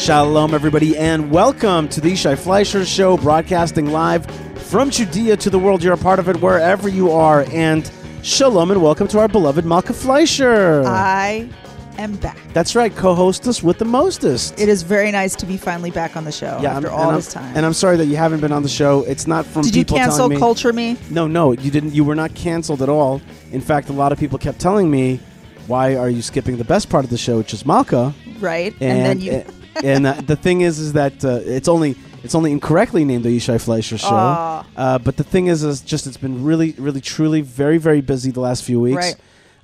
Shalom, everybody, and welcome to the Shai Fleisher Show, broadcasting live from Judea to the world. You're a part of it wherever you are. And shalom, and welcome to our beloved Malka Fleisher. I am back. That's right, co-hostess with the mostest. It is very nice to be finally back on the show yeah, after I'm- all and this I'm, time. And I'm sorry that you haven't been on the show. It's not from Did you cancel me. culture me? No, no, you didn't. You were not canceled at all. In fact, a lot of people kept telling me, "Why are you skipping the best part of the show, which is Malka?" Right? And, then you. and uh, the thing is, is that uh, it's only it's only incorrectly named the Yishai Fleisher Show. Aw. Uh, but the thing is, is just it's been really, really, truly, very, very busy the last few weeks. Right.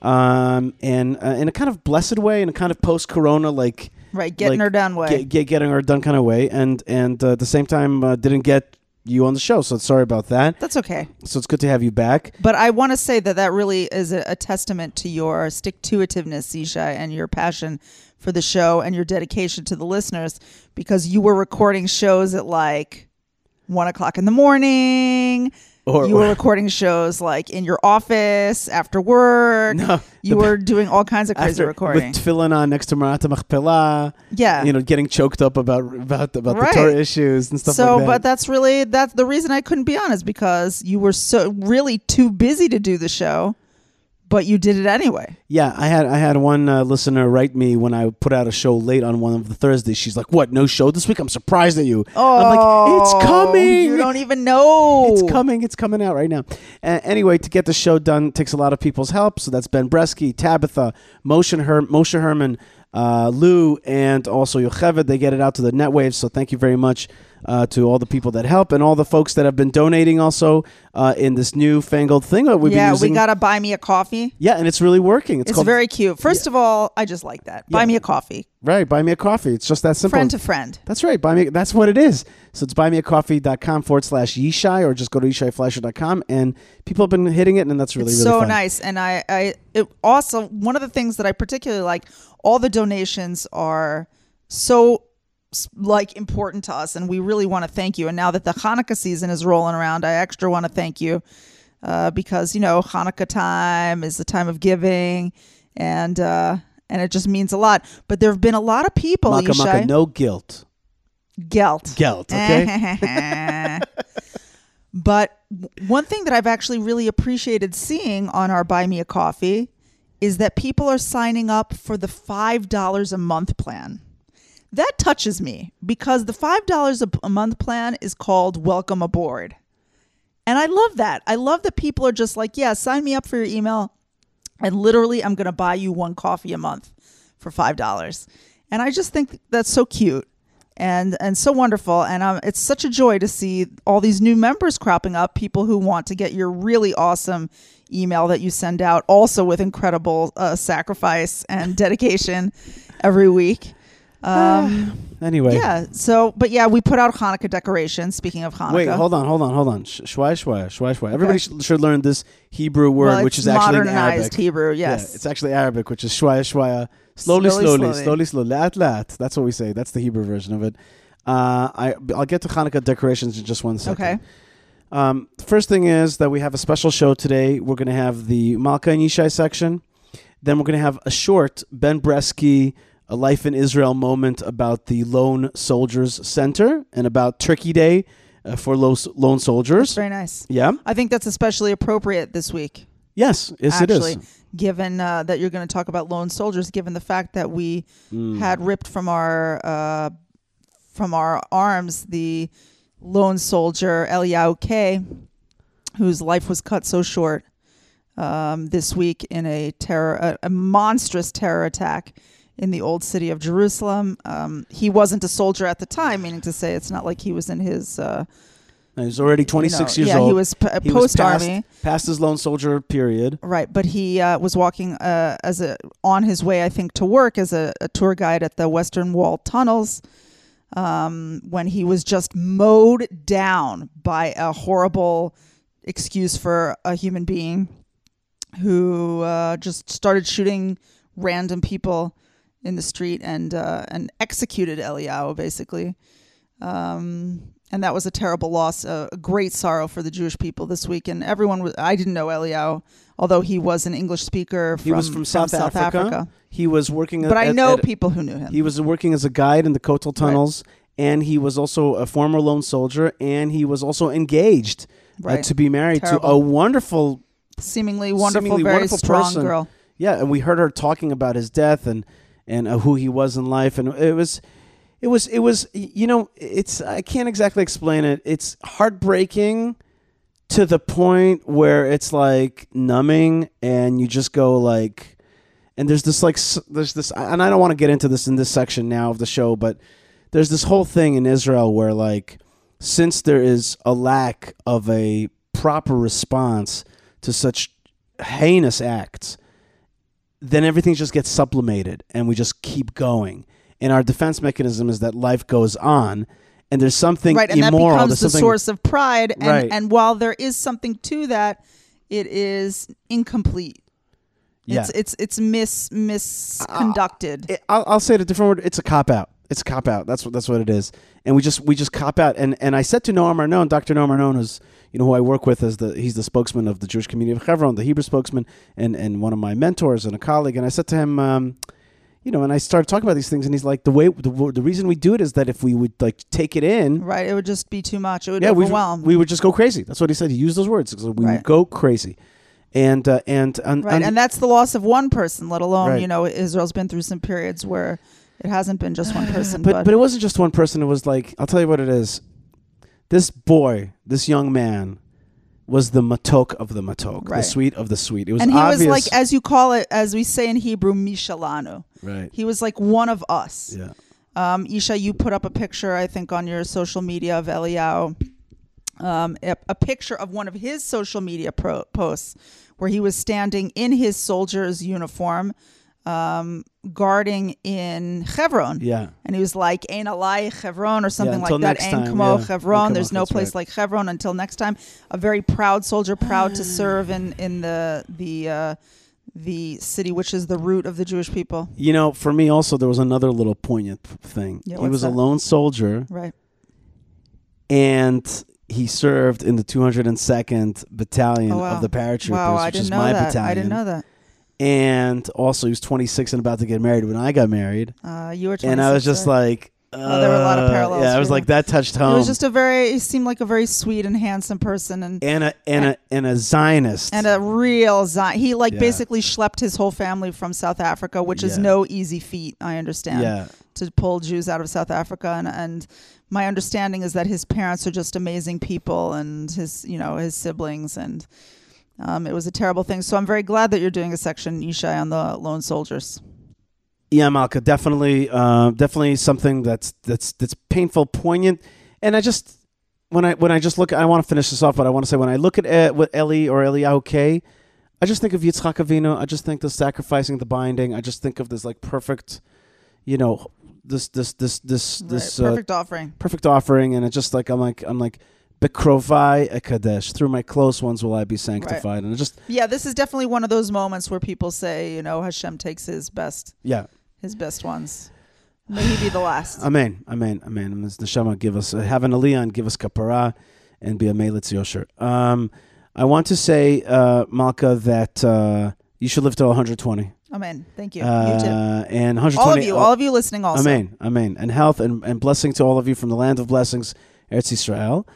Um, and uh, in a kind of blessed way, in a kind of post-corona, like right, getting her done way. get, get, getting her done kind of way, and and uh, at the same time uh, didn't get you on the show. So sorry about that. That's okay. So it's good to have you back. But I want to say that that really is a, a testament to your stick to itiveness, Yishai, and your passion for the show and your dedication to the listeners because you were recording shows at like one o'clock in the morning. Or- you were recording shows like in your office after work. No, you the- were doing all kinds of crazy After, recording. with tefillin on next to Me'arat HaMachpelah. yeah. you know, getting choked up about about about Right. the Torah issues and stuff so, like that. but that's really that's the reason I couldn't be on is because you were so really too busy to do the show, but you did it anyway. yeah, I had I had one uh, listener write me when I put out a show late on one of the Thursdays. She's like, "What? No show this week? I'm surprised at you." Oh, I'm like, "It's coming. You don't even know. It's coming. It's coming out right now. Uh, anyway, to get the show done takes a lot of people's help. So that's Ben Bresky, Tabitha, Moshe, Her- Moshe Herman, uh, Lou, and also Yocheved. They get it out to the net waves. So thank you very much uh, to all the people that help and all the folks that have been donating also uh, in this new fangled thing that we've yeah, been using. we gotta buy me a coffee. yeah, and it's really working. It's, It's called very cute. First of all, I just like that. Buy Yeah. me a coffee, right. Buy me a coffee. It's just that simple. friend to friend. That's right. Buy me. That's what it is. So it's buymeacoffee.com forward slash Yishai or just go to YishaiFleisher.com and people have been hitting it and that's really, it's really so fun. nice, and I, I it also one of the things that I particularly like. All the donations are so like important to us, and we really want to thank you. And now that the Hanukkah season is rolling around, I extra want to thank you uh, because you know Hanukkah time is the time of giving, and uh, and it just means a lot. But there have been a lot of people, Maka maka, no guilt. guilt guilt okay? but one thing that I've actually really appreciated seeing on our Buy Me a Coffee is that people are signing up for the $5 a month plan. That touches me because the $5 a, month plan is called Welcome Aboard. And I love that. I love that people are just like, yeah, sign me up for your email. And literally, I'm going to buy you one coffee a month for $5. And I just think that's so cute and and so wonderful and um, it's such a joy to see all these new members cropping up people who want to get your really awesome email that you send out also with incredible uh, sacrifice and dedication every week um, Anyway. yeah so but yeah we put out hanukkah decorations speaking of hanukkah Wait, hold on, hold on, hold on. Sh- Shwai, shwai, shwai, shwai. Everybody sh- should learn this Hebrew word, well, which it's is actually in modernized Arabic. hebrew Yeah, yes it's actually Arabic, which is shwaya, shwaya. Slowly, Slowly, slowly, slowly. slowly, slowly. Lat, lat. That's what we say. That's the Hebrew version of it. Uh, I, I'll get to Hanukkah decorations in just one second. okay Um, first thing is that we have a special show today. We're going to have the Malka and Yishai section. Then we're going to have a short Ben Bresky, a life in Israel moment about the Lone Soldiers Center and about Turkey Day uh, for lo- lone soldiers. very nice Yeah. i think that's especially appropriate this week Yes. Yes, actually, it is. given uh, that you're going to talk about lone soldiers, given the fact that we Mm. had ripped from our uh, from our arms the lone soldier Eliyahu Kay, whose life was cut so short um, this week in a terror, a, a monstrous terror attack in the old city of Jerusalem. Um, he wasn't a soldier at the time, meaning to say it's not like he was in his. Uh, Now, He's already 26 you know, years yeah, old. he was p- He was post army. past, past his lone soldier period. Right, but he uh, was walking uh, as a on his way, I think, to work as a, a tour guide at the Western Wall tunnels um, when he was just mowed down by a horrible excuse for a human being who uh, just started shooting random people in the street and uh, and executed Eliyahu basically. Um, and that was a terrible loss, a, a great sorrow for the Jewish people this week. And everyone, was, I didn't know Eliyahu, although he was an English speaker. From, He was from South, Africa. Africa. He was working. But at, I know at- people who knew him. He was working as a guide in the Kotel tunnels, and he was also a former lone soldier, and he was also engaged uh, to be married to a wonderful, seemingly wonderful, seemingly very wonderful strong person. girl. yeah. And we heard her talking about his death and and uh, who he was in life, and it was. It was, it was, you know, it's, I can't exactly explain it. It's heartbreaking to the point where it's like numbing and you just go like, and there's this like there's this and I don't want to get into this in this section now of the show, but there's this whole thing in Israel where like since there is a lack of a proper response to such heinous acts, then everything just gets sublimated and we just keep going. And our defense mechanism is that life goes on and there's something right, and immoral. that becomes the source of pride. And, Right. and while there is something to that, it is incomplete. Yeah. It's it's it's mis misconducted. it, I'll, I'll say it a different word. It's a cop out. It's a cop out. That's what that's what it is. And we just we just cop out. And and I said to Noam Arnon, Dr. Noam Arnon, who's you know who I work with as the he's the spokesman of the Jewish community of Hebron, the Hebrew spokesman, and and one of my mentors and a colleague. And I said to him, um, you know, and I started talking about these things, and he's like, the way the, the reason we do it is that if we would like take it in, right, it would just be too much. It would yeah, we overwhelm. we would just go crazy. That's what he said. He used those words. We Right. would go crazy. And uh, and and, right, and that's the loss of one person. Let alone Right. you know Israel's been through some periods where it hasn't been just one person. but but, but it wasn't just one person. It was like I'll tell you what it is. This boy, this young man, was the matok of the matok, the Right. sweet of the sweet. It was and he obvious. was like, as you call it, as we say in Hebrew, mishelanu. right. He was like one of us. Yeah. Um, Yishai, you put up a picture, I think, on your social media of Eliyahu, um, a, a picture of one of his social media pro- posts where he was standing in his soldier's uniform, um, guarding in Hebron. Yeah. And he was like, Ain alai Hebron or something until like that. next Ain time, kamo yeah. Hebron. There's no place right. like Hebron until next time. A very proud soldier, proud to serve in, in the, the, uh, the city, which is the root of the Jewish people. You know, for me also there was another little poignant thing. Yeah, he was a lone soldier Right. and he served in the 202nd Battalion Oh, wow. of the paratroopers, Wow, which is my that. battalion. I didn't know that. And also he was 26 and about to get married when I got married. Uh, you were 26, and I was just right? like, Oh, there were a lot of uh, parallels Yeah, I was like that touched home. He was just a very. He seemed like a very sweet and handsome person, and and a and a and a Zionist. and a real Zion. He like Yeah. basically schlepped his whole family from South Africa, which is Yeah. no easy feat. I understand. yeah, To pull Jews out of South Africa, and and my understanding is that his parents are just amazing people, and his you know his siblings, and um, it was a terrible thing. So I'm very glad that you're doing a section, Yishai, on the lone soldiers. yeah, Malka, definitely, uh, definitely something that's that's that's painful, poignant, and I just when I when I just look, I want to finish this off, but I want to say when I look at uh, what Eli or Eliyahu Kay, I just think of Yitzchak Avinu. I just think the sacrificing, the binding. I just think of this like perfect, you know, this this this this this right. uh, Perfect offering. perfect offering, and it's just like I'm like I'm like Bekrovai Ekadesh. Through my close ones will I be sanctified, and it just Yeah, this is definitely one of those moments where people say, you know, Hashem takes his best, yeah. his best ones. May he be the last. Amen, amen, amen. And. Neshama, give us, uh, have an aliyah give us kapara and be a melitz yosher. Um, I want to say, uh, Malka, that uh, you should live to 120. Amen. Thank you. you Uh, too. and 120. All of you, all of you listening also. Amen, amen. And health and, and blessing to all of you from the land of blessings, Eretz Israel.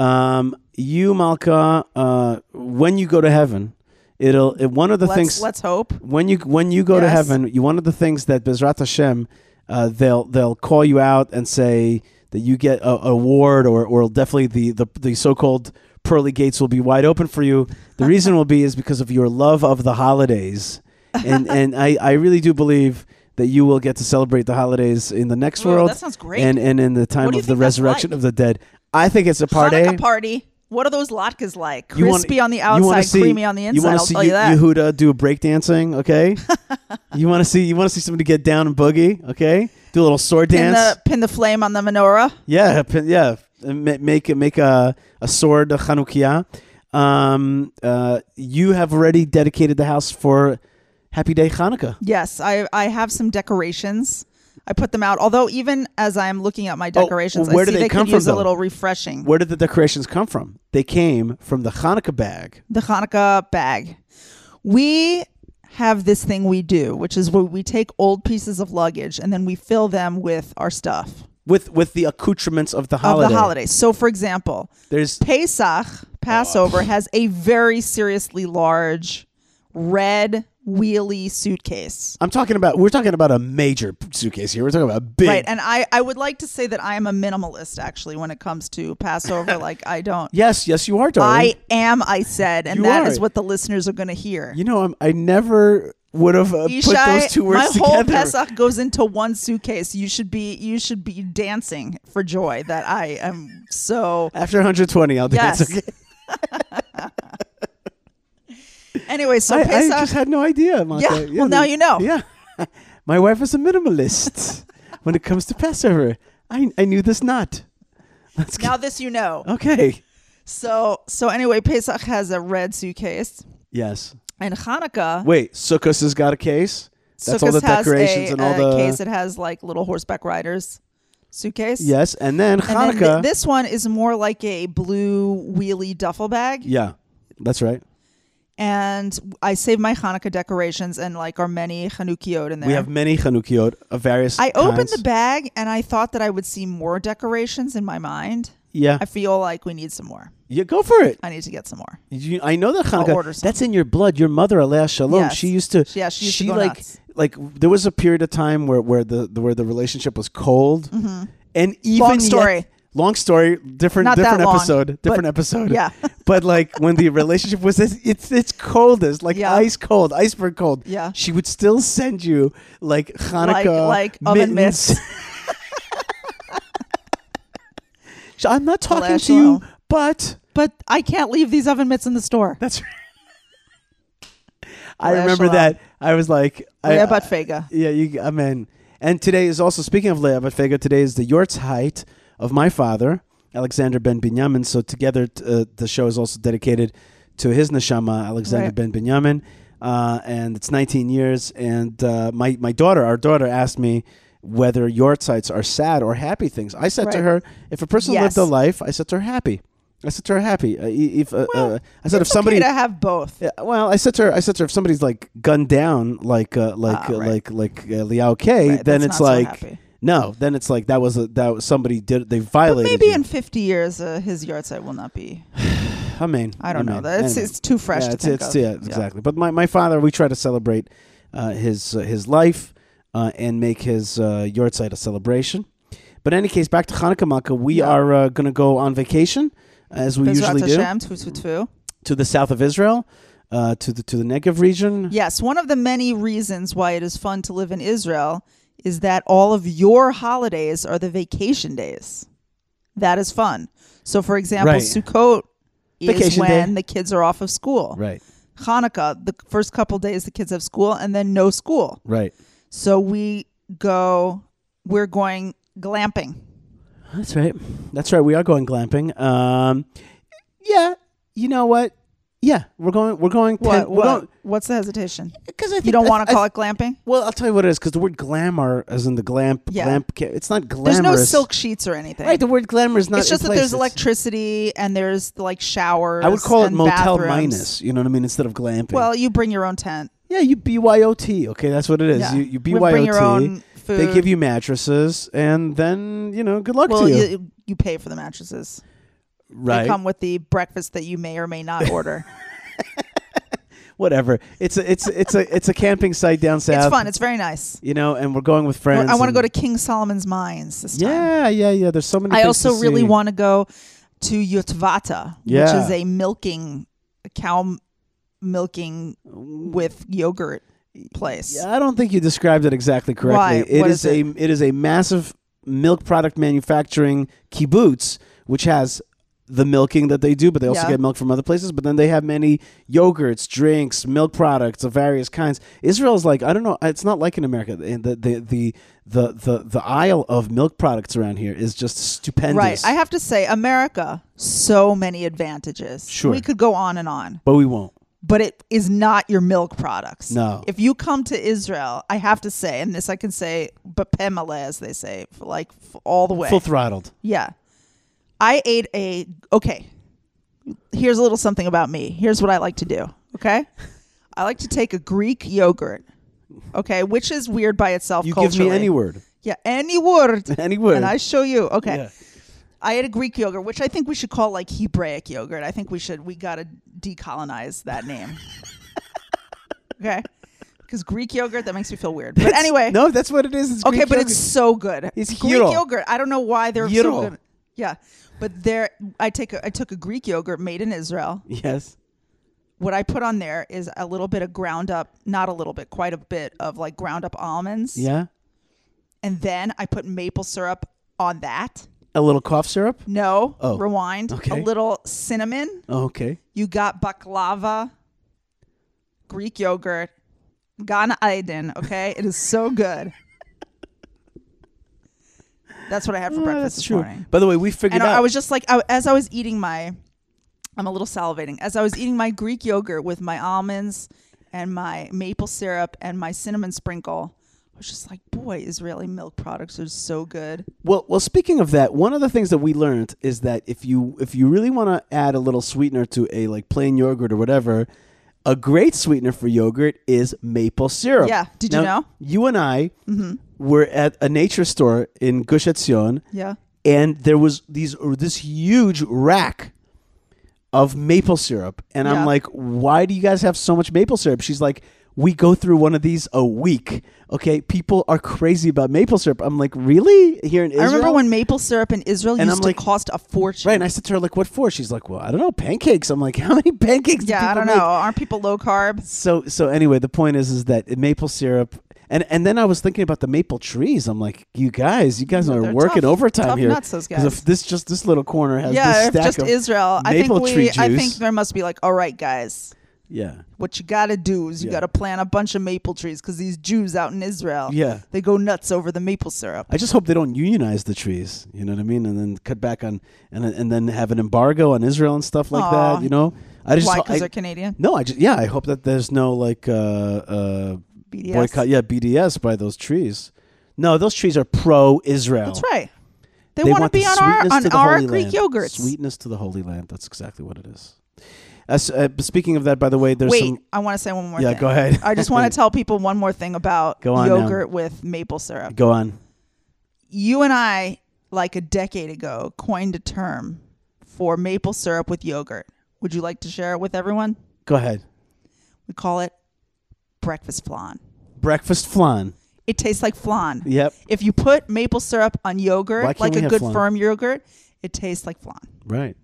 Um, you, Malka, uh, when you go to heaven, it'll, it, one of the let's, things, let's hope. when you when you go to heaven, you one of the things that Bezrat Hashem, uh, they'll they'll call you out and say that you get a, a award or or definitely the the, the so called pearly gates will be wide open for you. The reason will be is because of your love of the holidays, and and I I really do believe that you will get to celebrate the holidays in the next world that sounds great. and and in the time What do you of the resurrection like? of the dead. I think it's a party. Hanukkah party. What are those latkes like? You wanna- Crispy on the you wanna outside, see- creamy on the You inside. want I'll to see tell you that. Yehuda do breakdancing, okay? you want to see you want to see somebody get down and boogie, okay? Do a little sword pin dance. the pin the flame on the menorah. yeah, pin- yeah. And ma- Make make a a sword a Chanukiah. Um, uh, you have already dedicated the house for Happy Day Hanukkah. Yes, I I have some decorations. I put them out. Although even as I'm looking at my oh, decorations, Oh, where I do see they they, come could from, use a little refreshing. Where did the decorations come from? They came from the Hanukkah bag. the Hanukkah bag. We have this thing we do, which is where we take old pieces of luggage and then we fill them with our stuff With with the accoutrements of the holiday. of holiday. the holidays. So, for example, There's Pesach, oh, Passover, has a very seriously large red wheelie suitcase. I'm talking about we're talking about a major suitcase here. We're talking about big Right. And I, I would like to say that I am a minimalist actually when it comes to Passover. like I don't Yes, yes you are, darling. I am, I said, and You that is are. what the listeners are gonna hear. you know I'm, I never would have uh, put those two words my words whole together. Pesach goes into one suitcase. You should be you should be dancing for joy that I am so After 120 I'll dance. Yes. Okay? anyway, so I, I just had no idea. Martha. Yeah, well, now you know. Yeah. My wife is a minimalist when it comes to Passover. I I knew this not. That's now this you know. okay. So so anyway, Pesach has a red suitcase. Yes. And Hanukkah Wait, Sukkot has got a case. That's all the Sukkot has decorations a, and all the case It has like little horseback riders suitcase. Yes, and then And then Hanukkah. this one is more like a blue wheelie duffel bag. yeah, that's right. And I saved my Hanukkah decorations and like our many Chanukkiot in there. We have many Chanukkiot of various. I opened the bag and I thought that I would see more decorations in my mind. Yeah, I feel like we need some more. yeah, go for it. I need to get some more. You, I know that Hanukkah. That's in your blood. Your mother, Alea Shalom. Yes. She used to. Yeah, she used to go like nuts. like there was a period of time where where the, the where the relationship was cold, and even Mm-hmm. Long yet- story. Long story. Different Not different long, episode. but- Different episode. Yeah. but like when the relationship was it's it's, it's coldest, like Yeah. ice cold, iceberg cold. Yeah. She would still send you like Hanukkah like oven mitts. I'm not talking to you, but But I can't leave these oven mitts in the store. that's. Right I remember that. I was like, I, Leah Bat Fega. yeah, you, I mean, and today is also speaking of Leah Batfega. Today is the Yortzheit of my father, Alexander ben Binyamin. So together, uh, the show is also dedicated to his neshama, Alexander Right. ben Binyamin, uh, and it's 19 years. And uh, my my daughter, our daughter, asked me whether Yortzites are sad or happy things. I said to her, if a person Yes. lived a life, I said to her, happy. I said to her, happy. Uh, i- if uh, Well, uh, I said if somebody okay to have both. yeah, well, I said to her, I said to her, if somebody's like gunned down, like uh, like Ah, uh, right. like like uh, Liao K, Right, then it's so like happy. No, then it's like that was a that was somebody did they But violated. maybe you. in 50 years, uh, his yahrzeit will not be. I mean, I don't know. mean, That's anyway. it's too fresh yeah, to it's, think it's of. yeah, exactly. But my, my father, we try to celebrate uh, his uh, his life uh, and make his uh, yahrzeit a celebration. But in any case, back to Hanukkah Makkah, we Yeah. are uh, going to go on vacation as we Bezrat usually do Hashem, tfu, tfu, tfu. to the south of Israel, uh, to the to the Negev region. Yes, one of the many reasons why it is fun to live in Israel is that all of your holidays are the vacation days. That is fun. So, for example, Right. Sukkot is Vacation when day. the kids are off of school. Right, Hanukkah, the first couple days the kids have school, and then no school. right. So we go. We're going glamping. That's right. That's right. We are going glamping. Um, yeah. You know what? Yeah, we're going. We're going. What? We're what going what's the hesitation? because I think You don't want to I- call it glamping? Well, I'll tell you what it is because the word glamour, as in the glamp, Yeah. glamp. It's not glamorous. There's no silk sheets or anything. Right. The word glamour is not. it's just in that place. there's It's- electricity and there's like showers. I would call it motel bathrooms. minus. You know what I mean? Instead of glamping. Well, you bring your own tent. yeah, you BYOT. Okay, that's what it is. Yeah. You, you BYOT. bring your own food. They give you mattresses, and then you know, good luck well, to you. you, you pay for the mattresses. Right. They come with the breakfast that you may or may not order. Whatever. It's a it's it's a it's a camping site down south. it's fun. It's very nice. You know, and we're going with friends. I want to and- go to King Solomon's Mines this time. Yeah, yeah, yeah. There's so many. I things also to really see. want to go to Yotvata, which Yeah. is a milking, a cow m- milking with yogurt place. Yeah, I don't think you described it exactly correctly. Why? It What is is a it? it is a massive milk product manufacturing kibbutz, which has the milking that they do, but they also Yeah. get milk from other places. But then they have many yogurts, drinks, milk products of various kinds. Israel's like I don't know. It's not like in America. The the the the the, the, aisle of milk products around here is just stupendous. Right. I have to say, America, so many advantages. Sure. We could go on and on. but we won't. but it is not your milk products. No. If you come to Israel, I have to say, and this I can say, but as they say, like all the way. Full throttled. Yeah. I ate a okay. Here's a little something about me. Here's what I like to do. Okay. I like to take a Greek yogurt. Okay, which is weird by itself. You give me any word. Yeah, any word. Any word. And I show you. Okay. Yeah. I ate a Greek yogurt, which I think we should call like Hebraic yogurt. I think we should we gotta decolonize that name. okay. Because Greek yogurt, that makes me feel weird. But That's- anyway. no, that's what it is. It's Okay, but yogurt. it's so good. It's Greek gyro. yogurt. I don't know why they're Gyro. so good. Yeah, but there, I take a, I took a Greek yogurt made in Israel. yes. What I put on there is a little bit of ground up, not a little bit, quite a bit of like ground up almonds. Yeah. and then I put maple syrup on that. A little cough syrup. No, Oh, rewind. okay. A little cinnamon. Oh, okay. You got baklava, Greek yogurt, Gan Eden. Okay, it is so good. That's what I had for breakfast that's this true. morning. By the way, we figured And out. I was just like, I, as I was eating my, I'm a little salivating. As I was eating my Greek yogurt with my almonds and my maple syrup and my cinnamon sprinkle, I was just like, boy, Israeli milk products are so good. Well, well. Speaking of that, one of the things that we learned is that if you if you really want to add a little sweetener to a like plain yogurt or whatever, a great sweetener for yogurt is maple syrup. Yeah. Did you Now, know? You and I Mm-hmm. Were at a nature store in Gush Etzion, Yeah. and there was these this huge rack of maple syrup, and I'm like, "Why do you guys have so much maple syrup?" She's like. We go through one of these a week. Okay, people are crazy about maple syrup. I'm like, really? Here in Israel? I remember when maple syrup in Israel And used I'm like- to cost a fortune. Right, and I said to her, like, what for? She's like, well, I don't know, pancakes. I'm like, how many pancakes? do yeah, I don't make? know. Aren't people low carb? So, so anyway, the point is, is that maple syrup, and and then I was thinking about the maple trees. I'm like, you guys, you guys Yeah, are they're working tough- overtime tough here. nuts, those 'Cause guys. if this just this little corner has Yeah, this if stack just of Israel. I think maple we. tree I juice. think there must be like, all right, guys. yeah, What you got to do is you Yeah. got to plant a bunch of maple trees because these Jews out in Israel, yeah. they go nuts over the maple syrup. I just hope they don't unionize the trees. You know what I mean? And then cut back on, and and then have an embargo on Israel and stuff like Aw. that. You know, I just Why? ho- Because I- they're Canadian. no, I just yeah, I hope that there's no like uh uh BDS. boycott. Yeah, BDS by those trees. No, those trees are pro-Israel. That's right. They, want to be on our on our Holy Greek Land. yogurts. Sweetness to the Holy Land. That's exactly what it is. As, uh, speaking of that, by the way, there's Wait, some. I want to say one more thing. Yeah, thing. go ahead. I just want to tell people one more thing about on now. yogurt with maple syrup. Go on. You and I, like a decade ago, coined a term for maple syrup with yogurt. Would you like to share it with everyone? Go ahead. We call it breakfast flan. Breakfast flan. It tastes like flan. Yep. If you put maple syrup on Why yogurt, can't like we a have good flan? firm yogurt, it tastes like flan. Right.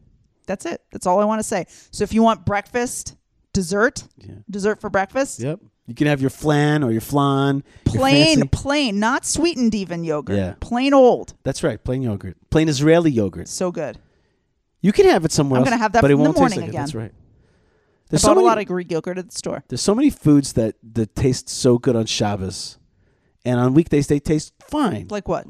That's it. That's all I want to say. So if you want breakfast dessert, Yeah. dessert for breakfast, Yep. You can have your flan or your flan. your plain, fancy- plain, not sweetened even yogurt. Yeah. Plain old. That's right. Plain yogurt. Plain Israeli yogurt. So good. You can have it somewhere I'm else. gonna have that but it in the won't taste morning like it. again. That's right. I There's bought so a lot of Greek yogurt at the store. there's so many foods that that taste so good on Shabbos, and on weekdays they taste fine. Like what?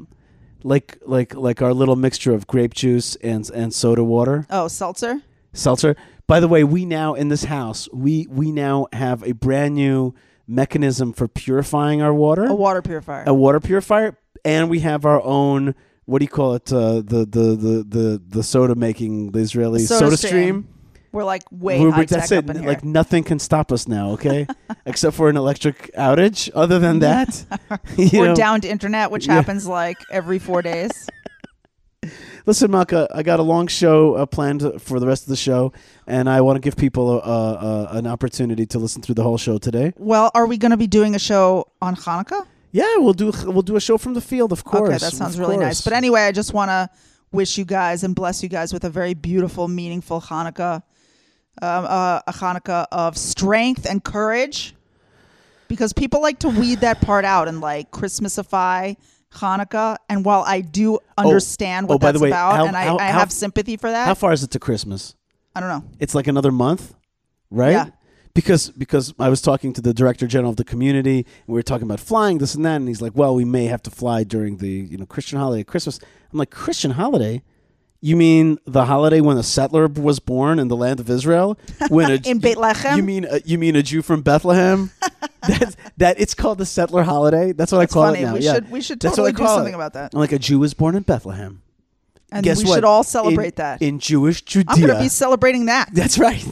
Like like like our little mixture of grape juice and and soda water. Oh, seltzer. seltzer. By the way, we now in this house we we now have a brand new mechanism for purifying our water, A water purifier. a water purifier, and we have our own. What do you call it? Uh, the, the the the the soda making the Israeli Soda soda, stream. stream. We're like way We're- high that's tech it. here. Like nothing can stop us now. Okay, except for an electric outage. Other than that, you We're know. down to internet, which Yeah. happens like every four days. Listen, Malka, I got a long show uh, planned for the rest of the show, and I want to give people a, a, a, an opportunity to listen through the whole show today. Well, are we going to be doing a show on Hanukkah? Yeah, we'll do we'll do a show from the field, of course. Okay, that sounds of really nice. course. But anyway, I just want to wish you guys and bless you guys with a very beautiful, meaningful Hanukkah, um, uh, a Hanukkah of strength and courage, because people like to weed that part out and like Christmasify Hanukkah. And while I do understand what oh, that's way, about, how- and I, how- I how- have sympathy for that, how far is it to Christmas? I don't know. It's like another month, right? Yeah. Because because I was talking to the director general of the community, and we were talking about flying this and that, and he's like, "Well, we may have to fly during the you know Christian holiday, Christmas." I'm like, "Christian holiday? You mean the holiday when a settler was born in the land of Israel? When a, In Beit Lechem? You mean a, you mean a Jew from Bethlehem? that, that it's called the settler holiday. That's what That's I call funny. it now. We yeah. should- we should That's totally do something it. about that. Like a Jew was born in Bethlehem. And Guess we what? should all In- celebrate that. in Jewish Judea. I'm going to be celebrating that. That's right.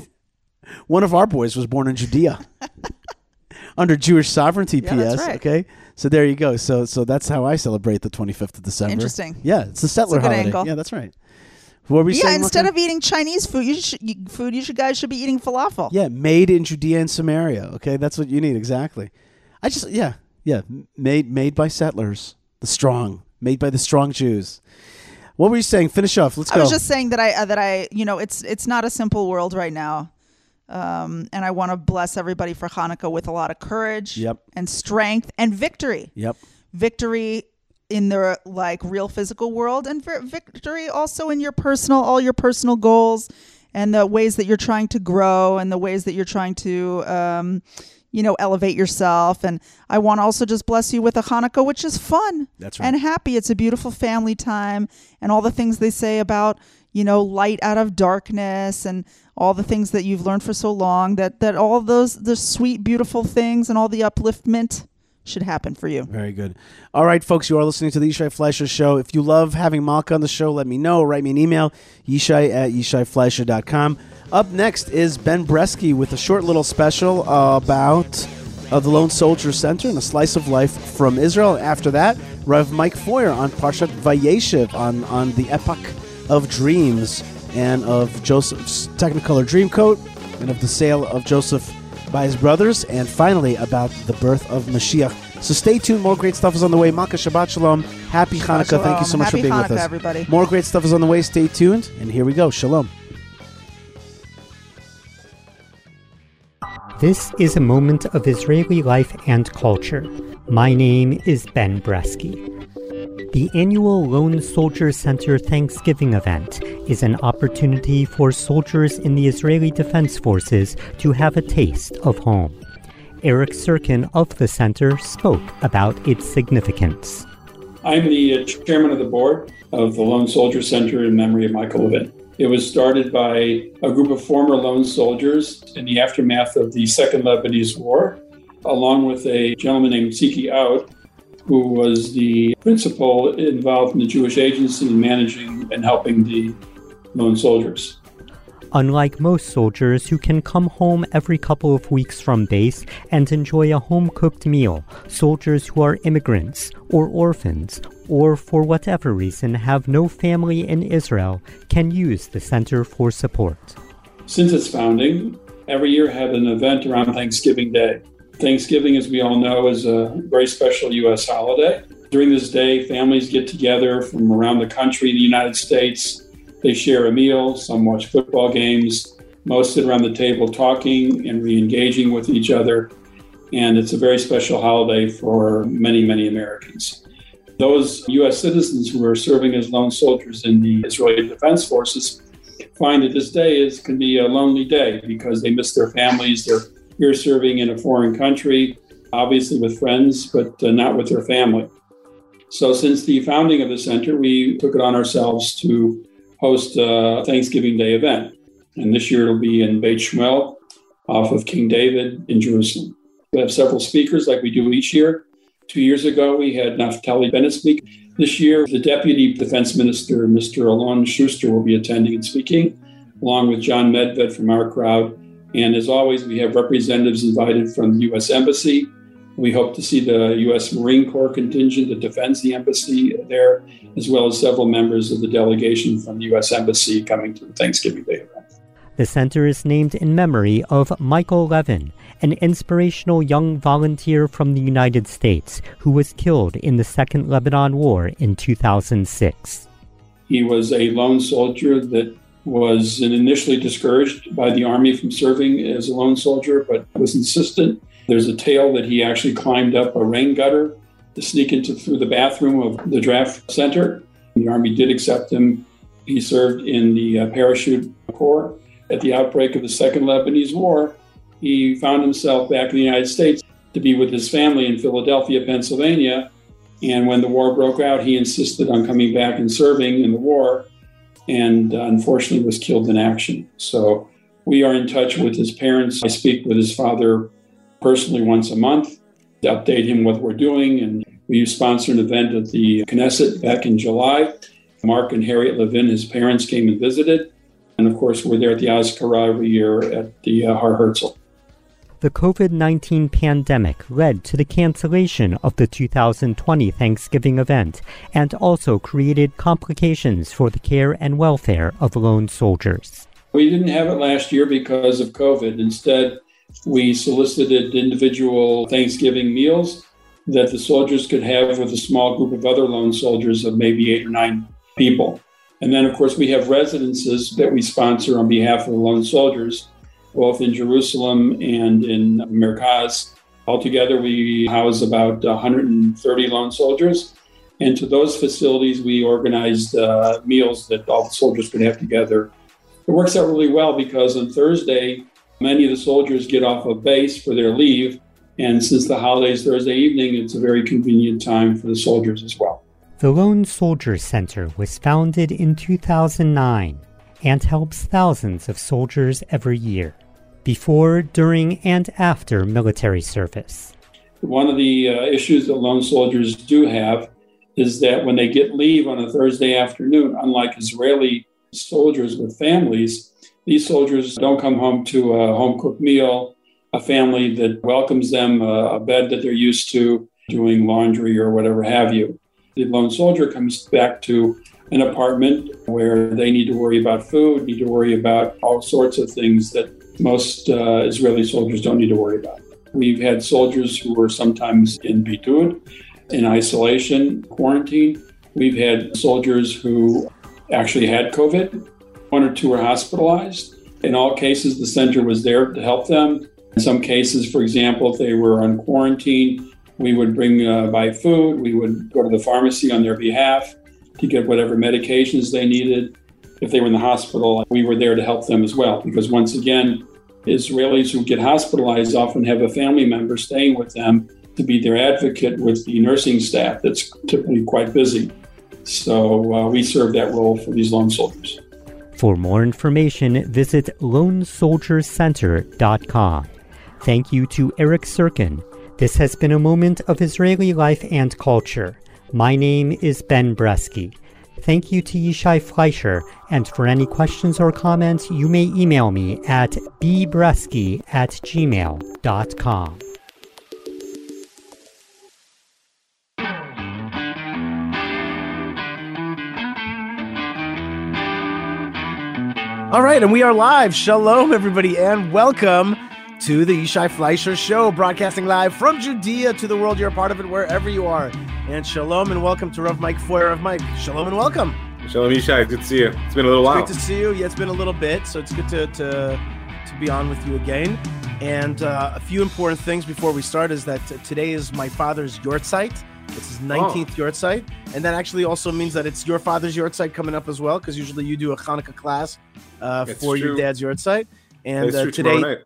One of our boys was born in Judea under Jewish sovereignty. Yeah, P.S. that's right. Okay, so there you go. So so that's how I celebrate the 25th of December. Interesting. Yeah, it's the settler good holiday. angle. Yeah, that's right. What were we Yeah, saying? instead of eating Chinese food, you should you, food. You should guys should be eating falafel. yeah, made in Judea and Samaria. Okay, that's what you need exactly. I just yeah yeah made made by settlers, the strong, made by the strong Jews. What were you saying? Finish off. Let's I go. I was just saying that I uh, that I you know it's it's not a simple world right now, um, and I want to bless everybody for Hanukkah with a lot of courage, Yep. and strength and victory. yep. Victory in the like real physical world, and vi- victory also in your personal all your personal goals and the ways that you're trying to grow and the ways that you're trying to. Um, you know, elevate yourself. And I want to also just bless you with a Hanukkah, which is fun That's right. and happy. It's a beautiful family time, and all the things they say about you know light out of darkness, and all the things that you've learned for so long. That that all those the sweet, beautiful things and all the upliftment should happen for you. Very good. All right, folks, you are listening to the Yishai Fleisher Show. If you love having Malka on the show, let me know. Write me an email, yishai at yishaifleisher.com. Up next is Ben Bresky with a short little special about uh, the Lone Soldier Center and a slice of life from Israel. After that, Rav Mike Feuer on Parshat Vayeshev on, on the epoch of dreams and of Joseph's Technicolor Dreamcoat and of the sale of Joseph by his brothers, and finally about the birth of Mashiach. So stay tuned. More great stuff is on the way. Malka Shabbat Shalom. Happy Hanukkah. Thank you so much Happy for being Hanukkah, with us. everybody. More great stuff is on the way. Stay tuned. And here we go. Shalom. This is a moment of Israeli life and culture. My name is Ben Bresky. The annual Lone Soldier Center Thanksgiving event is an opportunity for soldiers in the Israeli Defense Forces to have a taste of home. Eric Serkin of the center spoke about its significance. I'm the uh, chairman of the board of the Lone Soldier Center in memory of Michael Levin. It was started by a group of former lone soldiers in the aftermath of the Second Lebanese War, along with a gentleman named Siki Out, who was the principal involved in the Jewish agency in managing and helping the lone soldiers. Unlike most soldiers who can come home every couple of weeks from base and enjoy a home cooked meal, soldiers who are immigrants or orphans or for whatever reason have no family in Israel can use the Center for support. Since its founding, every year had an event around Thanksgiving Day. Thanksgiving, as we all know, is a very special U.S. holiday. During this day, families get together from around the country, the United States. They share a meal, some watch football games, most sit around the table talking and re engaging with each other. And it's a very special holiday for many, many Americans. Those U.S. citizens who are serving as lone soldiers in the Israeli Defense Forces find that this day is can be a lonely day because they miss their families. They're here serving in a foreign country, obviously with friends, but uh, not with their family. So, since the founding of the center, we took it on ourselves to host a Thanksgiving Day event. And this year it'll be in Beit Shmuel off of King David in Jerusalem. We have several speakers like we do each year. Two years ago, we had Naftali Bennett speak. This year, the Deputy Defense Minister, Mr. Alon Schuster, will be attending and speaking, along with John Medved from OurCrowd. And as always, we have representatives invited from the U.S. Embassy. We hope to see the U.S. Marine Corps contingent that defends the embassy there, as well as several members of the delegation from the U.S. Embassy coming to the Thanksgiving Day event. The center is named in memory of Michael Levin, an inspirational young volunteer from the United States who was killed in the Second Lebanon War in 2006. He was a lone soldier that was initially discouraged by the Army from serving as a lone soldier, but was insistent. There's a tale that he actually climbed up a rain gutter to sneak into through the bathroom of the draft center. The Army did accept him. He served in the uh, parachute corps. At the outbreak of the Second Lebanese War, he found himself back in the United States to be with his family in Philadelphia, Pennsylvania. And when the war broke out, he insisted on coming back and serving in the war. And unfortunately was killed in action. So we are in touch with his parents. I speak with his father personally once a month to update him what we're doing. And we sponsored an event at the Knesset back in July. Mark and Harriet Levin, his parents, came and visited. And of course, we're there at the Azkara every year at the uh, Har Herzl. The COVID 19 pandemic led to the cancellation of the 2020 Thanksgiving event and also created complications for the care and welfare of lone soldiers. We didn't have it last year because of COVID. Instead, we solicited individual Thanksgiving meals that the soldiers could have with a small group of other lone soldiers of maybe eight or nine people. And then, of course, we have residences that we sponsor on behalf of the lone soldiers, both in Jerusalem and in Merkaz. Altogether, we house about 130 lone soldiers. And to those facilities, we organized uh, meals that all the soldiers could have together. It works out really well because on Thursday, many of the soldiers get off of base for their leave. And since the holidays Thursday evening, it's a very convenient time for the soldiers as well. The Lone Soldier Center was founded in 2009 and helps thousands of soldiers every year, before, during, and after military service. One of the uh, issues that lone soldiers do have is that when they get leave on a Thursday afternoon, unlike Israeli soldiers with families, these soldiers don't come home to a home cooked meal, a family that welcomes them, a bed that they're used to, doing laundry or whatever have you the lone soldier comes back to an apartment where they need to worry about food, need to worry about all sorts of things that most uh, Israeli soldiers don't need to worry about. We've had soldiers who were sometimes in bidud, in isolation, quarantine. We've had soldiers who actually had COVID. One or two were hospitalized. In all cases, the center was there to help them. In some cases, for example, if they were on quarantine, we would bring uh, buy food. We would go to the pharmacy on their behalf to get whatever medications they needed. If they were in the hospital, we were there to help them as well. Because once again, Israelis who get hospitalized often have a family member staying with them to be their advocate with the nursing staff that's typically quite busy. So uh, we serve that role for these lone soldiers. For more information, visit lonesoldiercenter.com. Thank you to Eric Sirkin, this has been a moment of Israeli life and culture. My name is Ben Bresky. Thank you to Yishai Fleisher, and for any questions or comments, you may email me at bbresky at gmail.com. All right, and we are live. Shalom, everybody, and welcome to the Yishai Fleisher Show, broadcasting live from Judea to the world. You're a part of it wherever you are. And shalom and welcome to Rav Mike Feuer of Mike. Shalom and welcome. Shalom Yishai, good to see you. It's been a little while. Great to see you. Yeah, it's been a little bit, so it's good to to, to be on with you again. And uh, a few important things before we start is that today is my father's yahrzeit. It's his 19th oh. yahrzeit. And that actually also means that it's your father's yahrzeit coming up as well, because usually you do a Hanukkah class uh, for true. your dad's yahrzeit. And uh, today,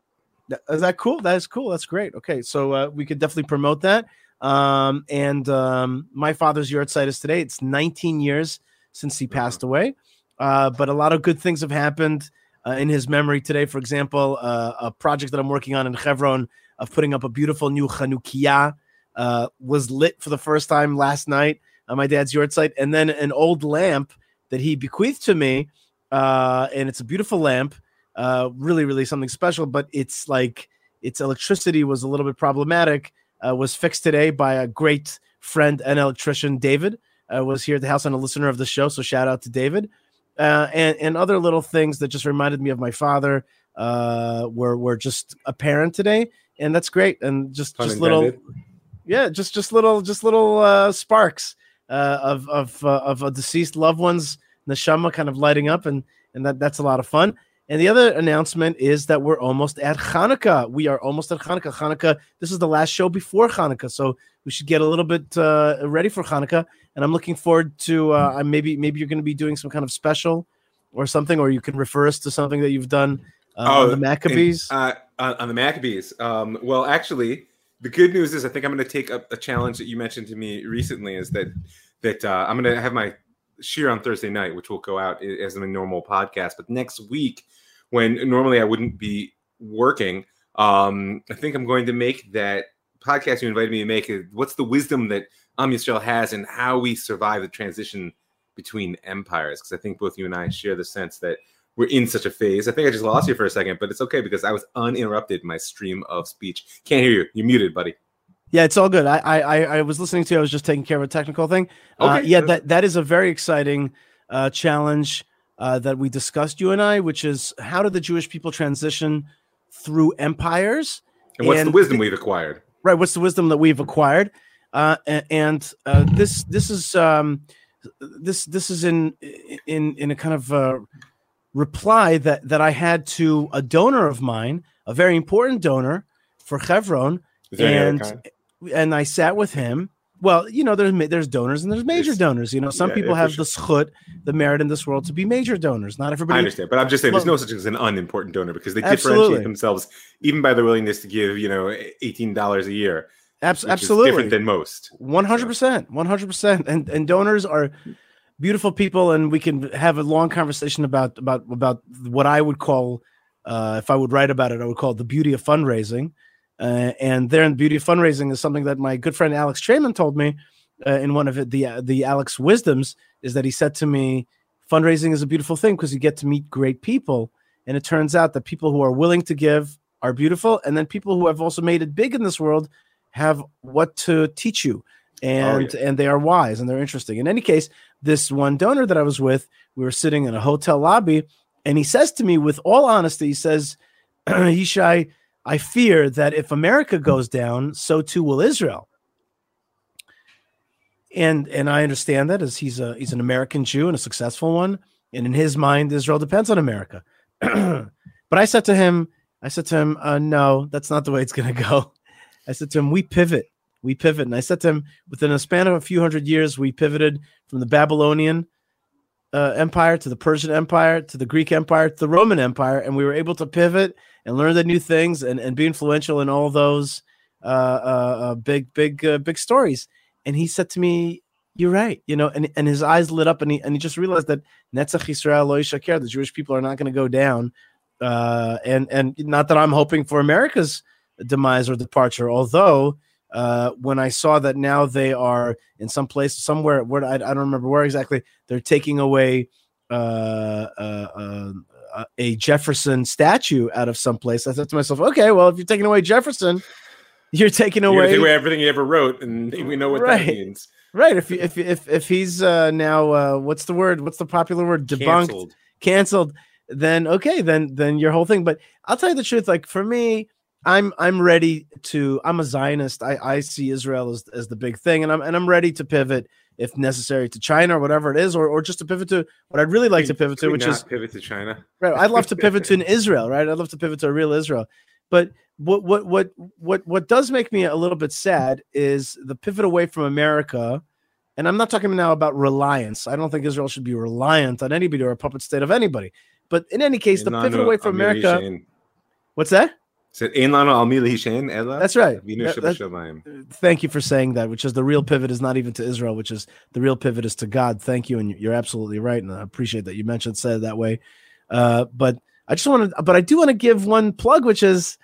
is that cool? That is cool. That's great. Okay, so uh, we could definitely promote that. Um, and um, my father's yahrzeit is today. It's 19 years since he passed away, uh, but a lot of good things have happened uh, in his memory today. For example, uh, a project that I'm working on in Hebron of putting up a beautiful new Chanukiah uh, was lit for the first time last night on my dad's yahrzeit, and then an old lamp that he bequeathed to me, uh, and it's a beautiful lamp uh, really, really something special. But it's like its electricity was a little bit problematic. Uh, was fixed today by a great friend and electrician, David. Uh, was here at the house and a listener of the show. So shout out to David. Uh, and and other little things that just reminded me of my father uh, were were just apparent today, and that's great. And just Fun just little, yeah, just just little just little uh, sparks uh, of of uh, of a deceased loved one's neshama kind of lighting up, and and that that's a lot of fun. And the other announcement is that we're almost at Hanukkah. We are almost at Hanukkah. Hanukkah, this is the last show before Hanukkah. So we should get a little bit uh, ready for Hanukkah. And I'm looking forward to uh, maybe maybe you're going to be doing some kind of special or something, or you can refer us to something that you've done uh, oh, on the Maccabees. uh, on the Maccabees. Um, well, actually, the good news is I think I'm going to take up a challenge that you mentioned to me recently is that that uh, I'm going to have my Shiur on Thursday night, which will go out as a normal podcast. But next week, when normally I wouldn't be working, um, I think I'm going to make that podcast you invited me to make. uh, What's the wisdom that Am Yisrael has and how we survive the transition between empires? Because I think both you and I share the sense that we're in such a phase. I think I just lost you for a second, but it's okay because I was uninterrupted in my stream of speech. Can't hear you. You're muted, buddy. Yeah, it's all good. I I I I was listening to. you. I was just taking care of a technical thing. Uh, Okay. yeah, that that is a very exciting uh, challenge uh, that we discussed, you and I, which is how did the Jewish people transition through empires? And what's the wisdom we've acquired? right what's the wisdom that we've acquired uh, and uh, this this is um, this this is in in in a kind of uh, reply that that I had to a donor of mine, a very important donor for Chevron, Is there any other and and I sat with him. Well, you know, there's there's donors and there's major Yes. donors. You know, some Yeah, people have for the zchut, the merit in this world to be major donors. Not everybody. I understand, but I'm just saying there's no such thing as an unimportant donor because they Absolutely. differentiate themselves even by their willingness to give, you know, eighteen dollars a year. Abs- absolutely, different than most. One hundred percent, one hundred percent, and and donors are beautiful people, and we can have a long conversation about about about what I would call, uh, if I would write about it, I would call it the beauty of fundraising. Uh, and there, in the beauty of fundraising is something that my good friend Alex Traiman told me uh, in one of the the Alex wisdoms is that he said to me, fundraising is a beautiful thing because you get to meet great people, and it turns out that people who are willing to give are beautiful, and then people who have also made it big in this world have what to teach you and and they are wise and they're interesting. In any case this one donor that i was with we were sitting in a hotel lobby and he says to me with all honesty he says Yishai, i fear that if america goes down so too will israel. And and i understand that as he's a he's an american jew and a successful one and in his mind israel depends on america. But i said to him i said to him uh, no that's not the way it's going to go. I said to him, "We pivot, we pivot." And I said to him, within a span of a few hundred years, we pivoted from the Babylonian uh, Empire to the Persian Empire to the Greek Empire to the Roman Empire, and we were able to pivot and learn the new things and, and be influential in all those uh, uh, uh, big, big, uh, big stories. And he said to me, "You're right," you know, and and his eyes lit up, and he and he just realized that Netzach Yisrael Lo the Jewish people are not going to go down, uh, and and not that I'm hoping for America's demise or departure. Although, uh, when I saw that now they are in some place, somewhere, where I, I don't remember where exactly, they're taking away uh, uh, a Jefferson statue out of some place. I thought to myself, okay, well, if you're taking away Jefferson, you're taking You're away take away everything he ever wrote, and we know what Right. that means. right. If if if if he's uh, now uh, what's the word? What's the popular word? Debunked Canceled. canceled then okay then then your whole thing but i'll tell you the truth like for me i'm i'm ready to i'm a zionist i i see israel as, as the big thing and i'm and i'm ready to pivot if necessary to china or whatever it is or, or just to pivot to what i'd really like to pivot to which is pivot to China. Right. I'd love to pivot to an Israel, right? I'd love to pivot to a real Israel. But what what what what what does make me a little bit sad is the pivot away from America. And I'm not talking now about reliance. I don't think Israel should be reliant on anybody or a puppet state of anybody. But in any case, the pivot away from America. What's that? Said Ein lanu al mili shein ela That's right. That- Thank you for saying that, which is the real pivot is not even to Israel, which is the real pivot is to God. Thank you. And you're absolutely right. And I appreciate that you mentioned said it that way. Uh, but I just want to, but I do want to give one plug, which is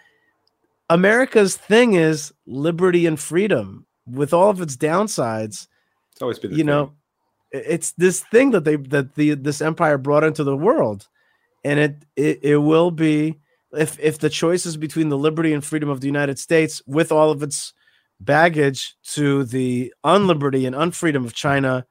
America's thing is liberty and freedom with all of its downsides. It's always been the You know, thing. i- it's this thing that they, that the, this empire brought into the world. And it, it, it will be, if, if the choice is between the liberty and freedom of the United States with all of its baggage to the unliberty and unfreedom of China,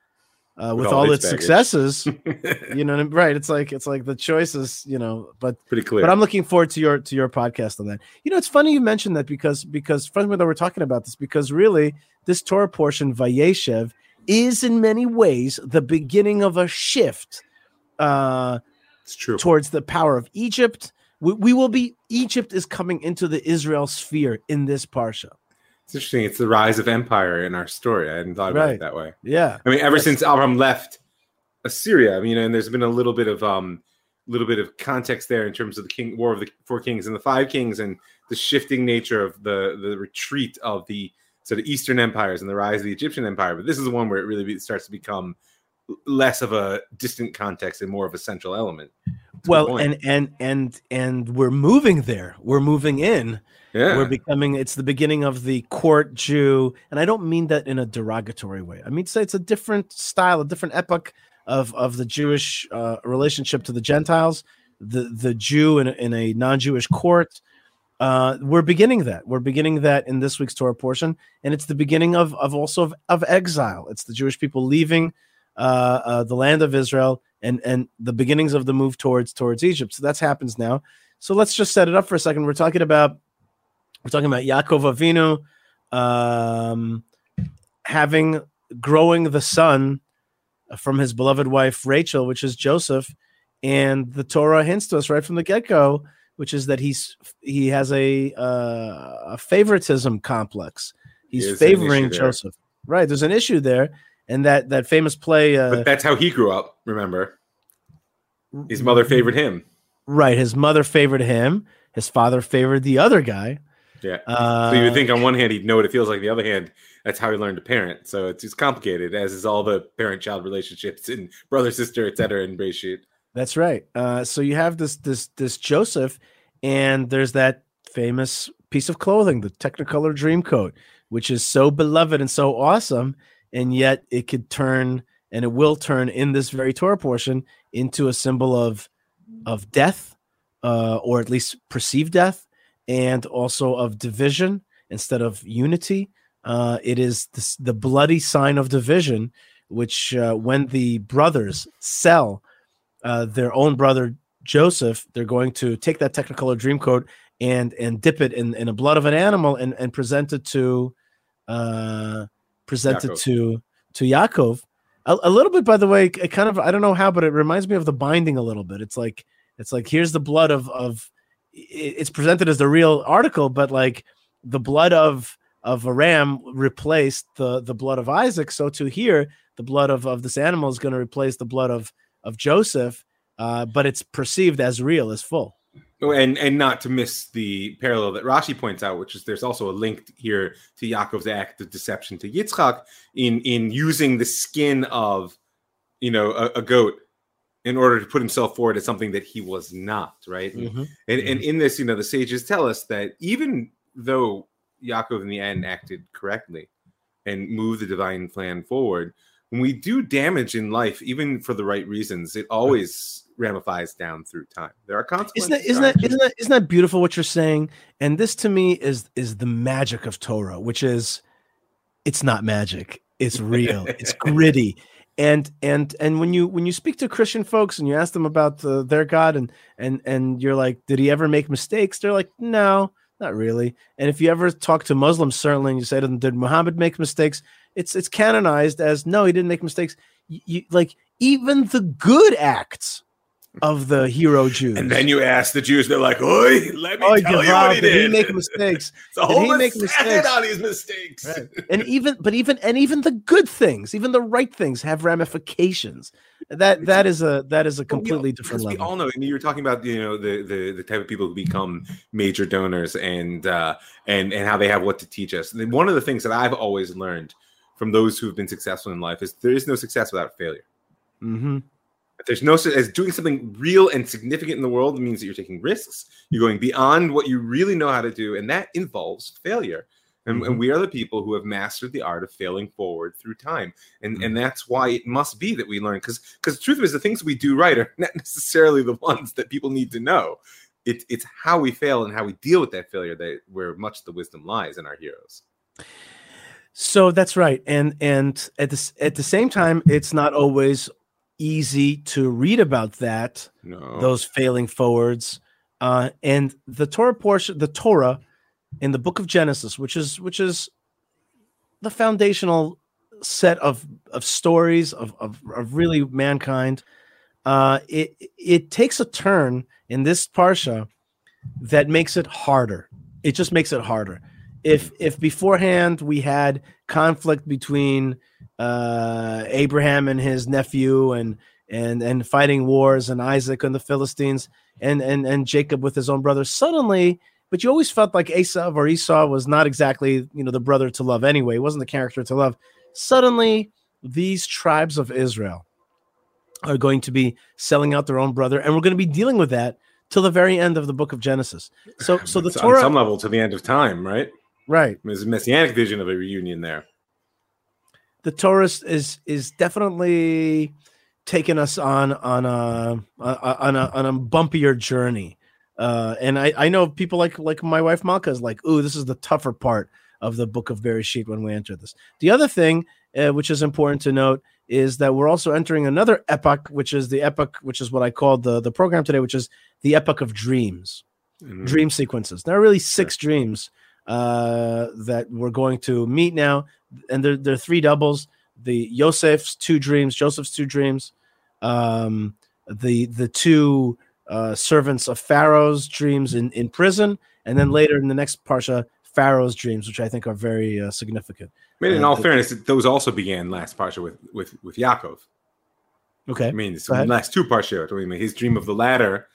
uh, with, all, its, baggage. successes, you know, right? It's like it's like the choices, you know. But Pretty clear. but I'm looking forward to your to your podcast on that. You know, it's funny you mentioned that because because friends that we're talking about this because really this Torah portion Vayeshev is in many ways the beginning of a shift uh, it's true. towards the power of Egypt. We, we will be Egypt is coming into the Israel sphere in this parsha. It's interesting. It's the rise of empire in our story. I hadn't thought about Right. it that way. Yeah, I mean, ever Yes. since Avram left Assyria, I mean, and there's been a little bit of um, little bit of context there in terms of the king war of the four kings and the five kings, and the shifting nature of the the retreat of the sort of Eastern empires and the rise of the Egyptian empire. But this is the one where it really starts to become less of a distant context and more of a central element. Well and and and and we're moving there. We're moving in. Yeah, we're becoming it's the beginning of the court jew and i don't mean that in a derogatory way. I mean to say it's a different style a different epoch of of the jewish uh, relationship to the gentiles the the jew in, a- in a non-jewish court. Uh, we're beginning that. We're beginning that in this week's torah portion and it's the beginning of of also of, of exile. It's the jewish people leaving uh, uh, the land of israel and and the beginnings of the move towards towards egypt so that's happens now so let's just set it up for a second we're talking about we're talking about Yaakov Avinu um, having growing the son from his beloved wife Rachel, which is Joseph, and the Torah hints to us right from the get go, which is that he's he has a uh, a favoritism complex. He's favoring. Joseph. Right, there's an issue there, and that that famous play. Uh, but that's how he grew up. Remember, his mother favored him. right, his mother favored him. His father favored the other guy. Yeah. Uh, So you would think on one hand he'd know what it feels like. The other hand, that's how he learned to parent. So it's, it's complicated, as is all the parent-child relationships and brother sister, et cetera, in Breshit. That's right. Uh, so you have this this this Joseph, and there's that famous piece of clothing, the Technicolor Dreamcoat, which is so beloved and so awesome, and yet it could turn and it will turn in this very Torah portion into a symbol of of death, uh, or at least perceived death, and also of division instead of unity. Uh, it is this, the bloody sign of division, which uh, when the brothers sell uh, their own brother Joseph, they're going to take that Technicolor dream coat and and dip it in, in the blood of an animal and, and present it to present it Yaakov. to to Yaakov. A, a little bit, by the way, it kind of I don't know how, but it reminds me of the binding a little bit. It's like it's like here's the blood of of it's presented as the real article, but like the blood of of a ram replaced the the blood of Isaac. So to here, the blood of, of this animal is going to replace the blood of of Joseph, uh, but it's perceived as real, as full. Oh, And and not to miss the parallel that Rashi points out, which is there's also a link here to Yaakov's act of deception to Yitzchak in in using the skin of you know a, a goat in order to put himself forward as something that he was not, right? And, mm-hmm. and, and mm-hmm. in this, you know, the sages tell us that even though Yaakov in the end acted correctly and moved the divine plan forward, when we do damage in life, even for the right reasons, it always ramifies down through time. There are consequences. Isn't that isn't that isn't that isn't that beautiful what you're saying? And this to me is is the magic of Torah, which is it's not magic, it's real, it's gritty. And and and when you when you speak to Christian folks and you ask them about the, their God and and and you're like, did he ever make mistakes? They're like, no, not really. And if you ever talk to Muslims, certainly, and you say to them, did Muhammad make mistakes? It's it's canonized as no, he didn't make mistakes. You, you like even the good acts of the hero Jews. And then you ask the Jews, they're like, "Oi, let me tell you what he did he make mistakes? A Did he make mistakes? on his mistakes. Right. and even but even and even the good things, even the right things have ramifications. That that is a that is a Well, we all- completely different level. We all know, and you were talking about you know the the the type of people who become major donors and uh, and and how they have what to teach us. And one of the things that I've always learned from those who've been successful in life is there is no success without failure. hmm If there's no as doing something real and significant in the world means that you're taking risks, you're going beyond what you really know how to do, and that involves failure. And, and mm-hmm. we are the people who have mastered the art of failing forward through time, and mm-hmm. and that's why it must be that we learn. Because because the truth is, the things we do right are not necessarily the ones that people need to know. It's it's how we fail and how we deal with that failure that where much of the wisdom lies in our heroes. So that's right, and and at the at the same time, it's not always easy to read about that No, those failing forwards, uh, and the Torah portion, the Torah, in the Book of Genesis, which is which is the foundational set of of stories of of, of really mankind. Uh, it it takes a turn in this parsha that makes it harder. It just makes it harder. If if beforehand we had conflict between uh, Abraham and his nephew and and and fighting wars and Isaac and the Philistines and and and Jacob with his own brother, suddenly, but you always felt like Esau or Esau was not exactly you know the brother to love anyway. He wasn't the character to love. Suddenly, these tribes of Israel are going to be selling out their own brother, and we're going to be dealing with that till the very end of the book of Genesis. So, so the Torah, on some level to the end of time, right? right? There's a messianic vision of a reunion there. The Torah is is definitely taking us on on a on a on a bumpier journey. Uh, and I, I know people like like my wife Malkah is like, ooh, this is the tougher part of the book of Bereshit when we enter this. The other thing, uh, which is important to note, is that we're also entering another epoch, which is the epoch, which is what I called the the program today, which is the epoch of dreams Mhm. dream sequences. There are really six dreams uh, that we're going to meet now, and they're, they're three doubles. The Yosef's two dreams, Joseph's two dreams, um, the the two uh, servants of Pharaoh's dreams in, in prison, and then later in the next parsha, Pharaoh's dreams, which I think are very uh, significant. I mean, in Uh, all fairness, those also began last parsha with with with Yaakov. Okay, I mean, it's the last two parsha. I mean, his dream of the ladder,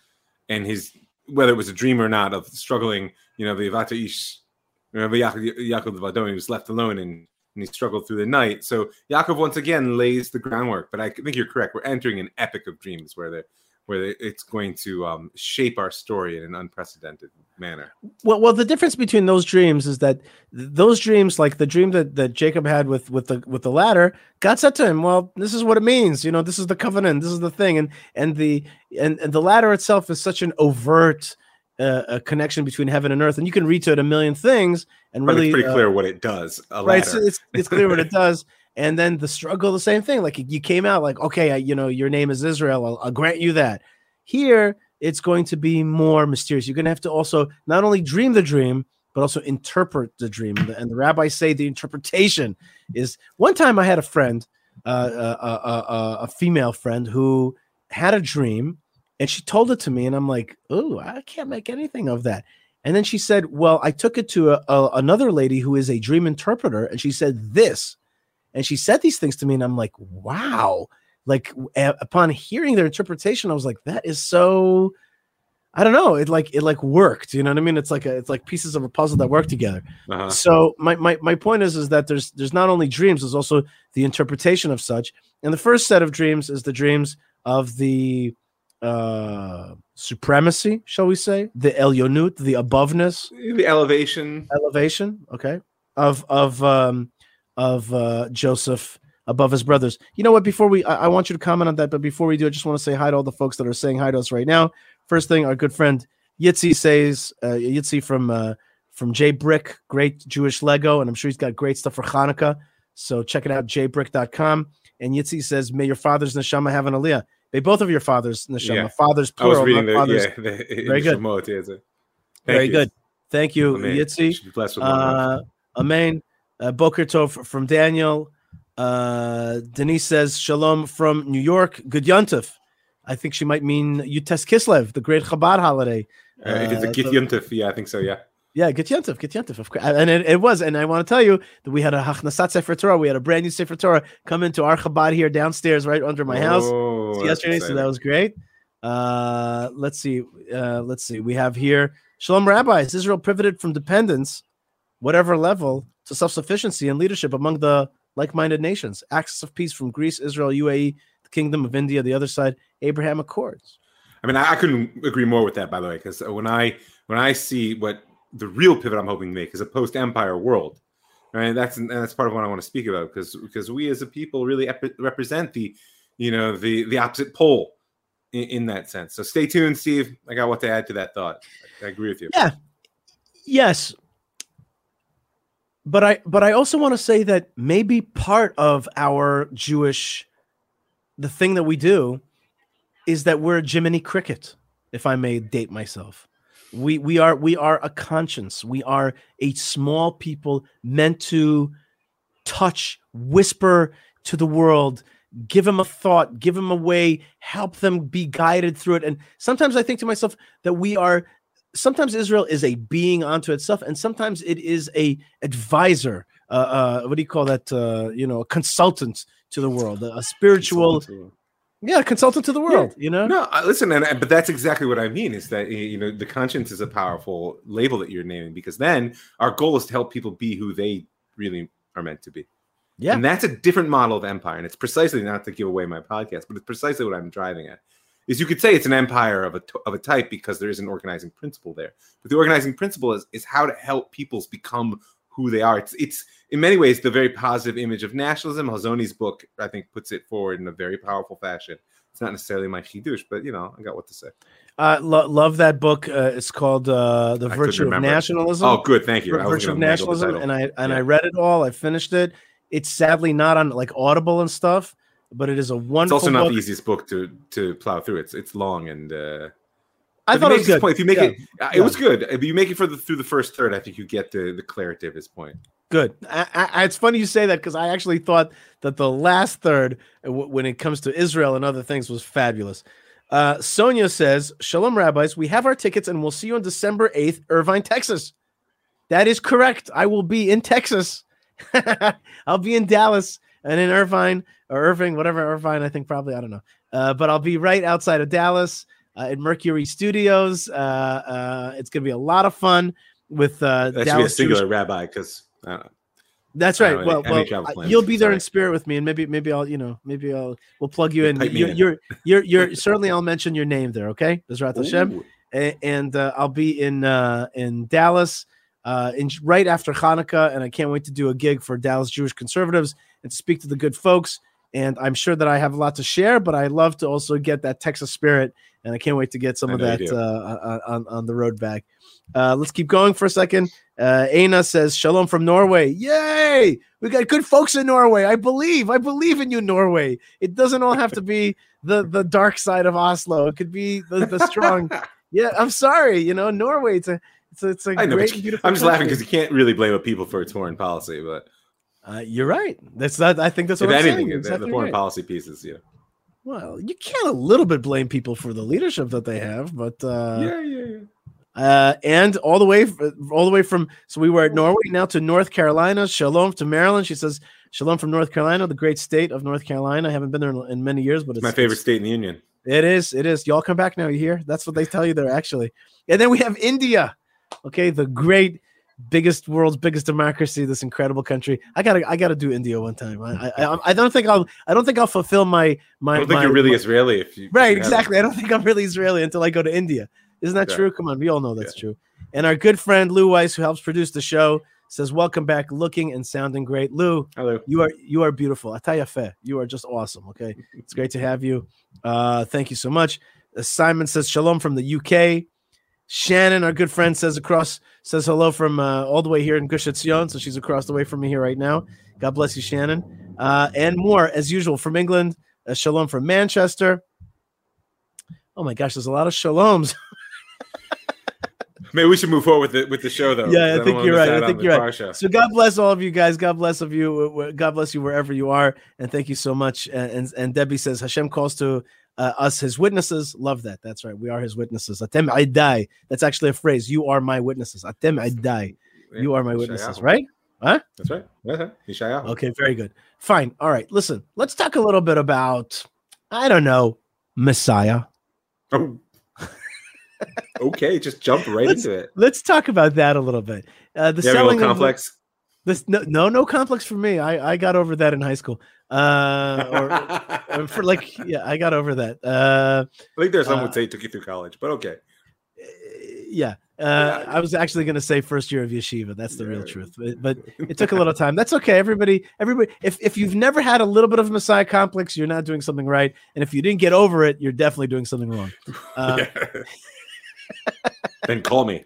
and his whether it was a dream or not of struggling. You know, the Vata Ish. Remember Yaakov, Yaakov the Vadon, he was left alone and, and he struggled through the night. So Yaakov once again lays the groundwork. But I think you're correct. We're entering an epic of dreams where the where it's going to um, shape our story in an unprecedented manner. well, well, the difference between those dreams is that those dreams, like the dream that, that Jacob had with with the with the ladder, God said to him, "Well, this is what it means. You know, this is the covenant. This is the thing." And and the and, and the ladder itself is such an overt uh, a connection between heaven and earth, and you can read to it a million things and But really it's pretty uh, clear what it does. A right? So it's it's clear what it does. And then the struggle, the same thing. Like you came out like, okay, I, you know, your name is Israel. I'll, I'll grant you that. Here, it's going to be more mysterious. You're going to have to also not only dream the dream, but also interpret the dream. And the, and the rabbis say the interpretation is. One time, I had a friend, uh, uh, uh, uh, a female friend, who had a dream, and she told it to me, and I'm like, oh, I can't make anything of that. And then she said, well, I took it to a, a, another lady who is a dream interpreter, and she said this, and she said these things to me, and I'm like, wow. Like a- upon hearing their interpretation, I was like, that is so. I don't know. It like it like worked. You know what I mean? It's like a, it's like pieces of a puzzle that work together. Uh-huh. So my, my my point is is that there's there's not only dreams, there's also the interpretation of such. And the first set of dreams is the dreams of the uh supremacy, shall we say, the Elyonut, the aboveness, The elevation. elevation, okay, of of um of uh Joseph above his brothers. You know what? Before we, I, I want you to comment on that, but before we do, I just want to say hi to all the folks that are saying hi to us right now. First thing, our good friend Yitzi says, uh, Yitzi from uh, from J Brick, great Jewish Lego, and I'm sure he's got great stuff for Hanukkah. So check it out, jbrick.com. And Yitzi says, "May your father's neshama have an aliyah." May both of your fathers neshama, Yeah. fathers I was plural, reading the, fathers. yeah, the Very good. Shemot, yeah, Thank Very you. good. Thank you, Amen. Yitzi. Should be blessed with. Uh, Amen. Uh, Boker Tov from Daniel. Uh, Denise says Shalom from New York. Good Yontif. I think she might mean Yud Tes Kislev, the great Chabad holiday. Uh, if it's a uh, Git Yontif, yeah, I think so. Yeah, Yeah, Get Yontif, of course. And it, it was. And I want to tell you that we had a Hachnasat Sefer Torah. We had a brand new Sefer Torah come into our Chabad here downstairs, right under my house Oh, yesterday, so that was great. Uh, let's see. Uh, let's see. We have here Shalom Rabbis. Israel pivoted from dependence, whatever level, to self sufficiency and leadership among the like minded nations. Axis of peace from Greece, Israel, UAE, the Kingdom of India, the other side, Abraham Accords. I mean, I, I couldn't agree more with that. By the way, because when I when I see what the real pivot I'm hoping to make is a post empire world, right? That's and that's part of what I want to speak about because because we as a people really ep- represent the you know the the opposite pole in, in that sense. So stay tuned, Steve. I got what to add to that thought. I agree with you. Yeah. Yes. But I but I also want to say that maybe part of our Jewish the thing that we do is that we're a Jiminy Cricket, if I may date myself. We we are we are a conscience. We are a small people meant to touch, whisper to the world, give them a thought, give them a way, help them be guided through it. And sometimes I think to myself that we are sometimes Israel is a being unto itself, and sometimes it is a advisor. Uh, uh, what do you call that? Uh, you know, a consultant to the world, a, a spiritual, yeah, consultant to the world. You know, No, I- listen, and but that's exactly what I mean. Is that you know the conscience is a powerful label that you're naming because then our goal is to help people be who they really are meant to be. Yeah. And that's a different model of empire. And it's precisely not to give away my podcast, but it's precisely what I'm driving at. Is you could say it's an empire of a, of a type because there is an organizing principle there. But the organizing principle is, is how to help peoples become who they are. It's, it's in many ways the very positive image of nationalism. Hazoni's book, I think, puts it forward in a very powerful fashion. It's not necessarily my chidush, but you know, I got what to say. Uh, lo- love that book. Uh, it's called uh, "The I Virtue of. Nationalism." Oh, good, thank you. Virtue of gonna mangle the Nationalism, and I and I read it all. I finished it. It's sadly not on like Audible and stuff, but it is a wonderful. Book. It's also not book. the easiest book to to plow through. It's it's long and uh, I thought it was good. Point, if you make Yeah. it, uh, it was good. If you make it for the through the first third, I think you get the the clarity of his point. Good. I, I, it's funny you say that because I actually thought that the last third, uh, w- when it comes to Israel and other things, was fabulous. Uh, Sonia says, "Shalom, rabbis. We have our tickets, and we'll see you on December eighth, Irvine, Texas. That is correct. I will be in Texas. I'll be in Dallas and in Irvine or Irving, whatever Irvine. I think probably I don't know. Uh, but I'll be right outside of Dallas at Mercury Studios. Uh, uh, it's gonna be a lot of fun with uh, That should be a Dallas Jewish singular rabbi because that's right. Well, well plans. you'll be there in spirit with me, and maybe, maybe I'll, you know, maybe I'll, we'll plug you in. You're, in. you're, you're, you're certainly. I'll mention your name there. Okay, Bezrat Hashem, Ooh. A- and uh, I'll be in uh, in Dallas, uh, in right after Hanukkah, and I can't wait to do a gig for Dallas Jewish conservatives and speak to the good folks. And I'm sure that I have a lot to share, but I love to also get that Texas spirit, and I can't wait to get some of that uh, on on the road back. Uh, let's keep going for a second. Uh, says, Shalom from Norway. Yay! We got good folks in Norway. I believe. I believe in you, Norway. It doesn't all have to be the, the dark side of Oslo. It could be the, the strong. yeah, I'm sorry. You know, Norway, it's a it's a, it's a know, great, beautiful I'm just laughing because you can't really blame a people for its foreign policy. But Uh, you're right. That's that. I think that's if what I'm anything, saying. the- the, foreign right. policy pieces, yeah, Well, you can a little bit blame people for the leadership that they have, but uh, yeah, yeah, yeah. uh, and all the way, f- all the way from. So we were at Norway now to North Carolina. Shalom to Maryland. She says, "Shalom from North Carolina, the great state of North Carolina." I haven't been there in, in many years, but it's It's my favorite it's- state in the union. It is. It is. Y'all come back now. You hear? That's what they tell you there, actually. And then we have India. Okay, the great, biggest world's biggest democracy. This incredible country. I gotta. I gotta do India one time. I. I, I don't think I'll. I don't think I'll fulfill my my. I don't think my- you're really my- Israeli if you if right. you haven't. Exactly. I don't think I'm really Israeli until I go to India. Isn't that Yeah. true? Come on, we all know that's true. And our good friend Lou Weiss, who helps produce the show, says, "Welcome back, looking and sounding great, Lou." Hello. You are you are beautiful. Ata Yafe, You are just awesome. Okay. It's great to have you. Uh thank you so much. Uh, Simon says shalom from the UK. Shannon, our good friend, says across says hello from uh, all the way here in Gush Etzion. So she's across the way from me here right now. God bless you, Shannon. Uh, and more as usual from England. Uh, shalom from Manchester. Oh my gosh, there's a lot of shaloms. Maybe we should move forward with the with the show though. Yeah, I think don't you're right. I think you're right. Parsha. So God bless all of you guys. God bless of you. God bless you wherever you are. And thank you so much. And and, and Debbie says Hashem calls to uh, us his witnesses. Love that. That's right. We are his witnesses. Atem edai. That's actually a phrase. You are my witnesses. Atem edai. You are my witnesses. right? Right? That's right. Okay. Very good. Fine. All right. Listen. Let's talk a little bit about I don't know Messiah. Oh. okay, just jump right Let's- into it. Let's talk about that a little bit. Uh, the a selling complex. This no, no no complex for me. I I got over that in high school. Uh, or, or for like yeah, I got over that. Uh, I think there's some uh, would say it took you through college, but okay. yeah. Uh, I was actually going to say first year of yeshiva. That's the real truth. But, but it took a little time. That's okay. Everybody, everybody. If if you've never had a little bit of Messiah complex, you're not doing something right. And if you didn't get over it, you're definitely doing something wrong. Uh, Yeah. then call me.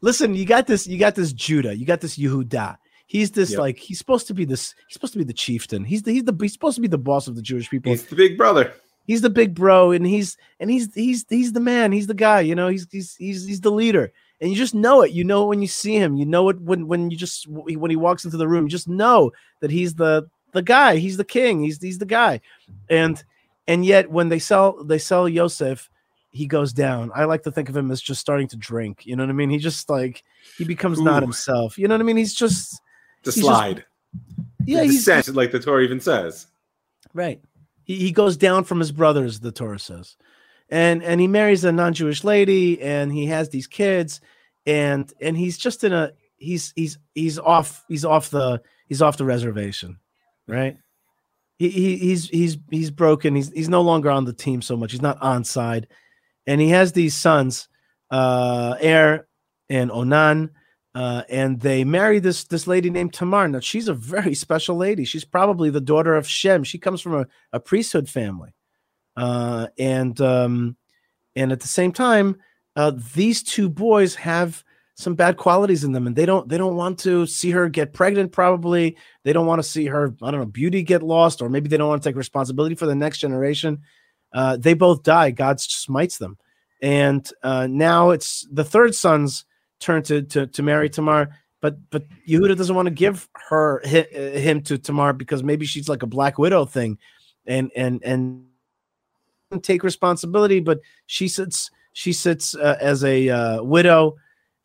Listen, you got this. You got this Judah. You got this Yehuda. He's this Yep. like he's supposed to be this. He's supposed to be the chieftain. He's the he's the he's supposed to be the boss of the Jewish people. He's the big brother. he's the big bro and he's and he's he's he's the man he's the guy you know he's he's he's, he's the leader and you just know it you know it when you see him you know it when when you just when he walks into the room you just know that he's the the guy he's the king he's he's the guy and and yet when they sell they sell Yosef he goes down i like to think of him as just starting to drink you know what i mean he just like he becomes not himself you know what i mean he's just The He's just- slide. yeah the he's descent, like the Torah even says. Right. He, he goes down from his brothers, the Torah says. And and he marries a non-Jewish lady and he has these kids and and he's just in a he's he's he's off he's off the he's off the reservation, right? He, he he's he's he's broken. He's he's no longer on the team so much. He's not on side, and he has these sons, uh, Er and Onan, uh, and they marry this this lady named Tamar. Now she's a very special lady. She's probably the daughter of Shem. She comes from a, a priesthood family, uh, and um, and at the same time, uh, these two boys have some bad qualities in them and they don't they don't want to see her get pregnant probably they don't want to see her i don't know beauty get lost or maybe they don't want to take responsibility for the next generation uh, they both die. God smites them. And uh, now it's the third son's turn to to, to marry tamar but but yehuda doesn't want to give her him to tamar because maybe she's like a black widow thing and and and take responsibility but she sits she sits uh, as a uh, widow.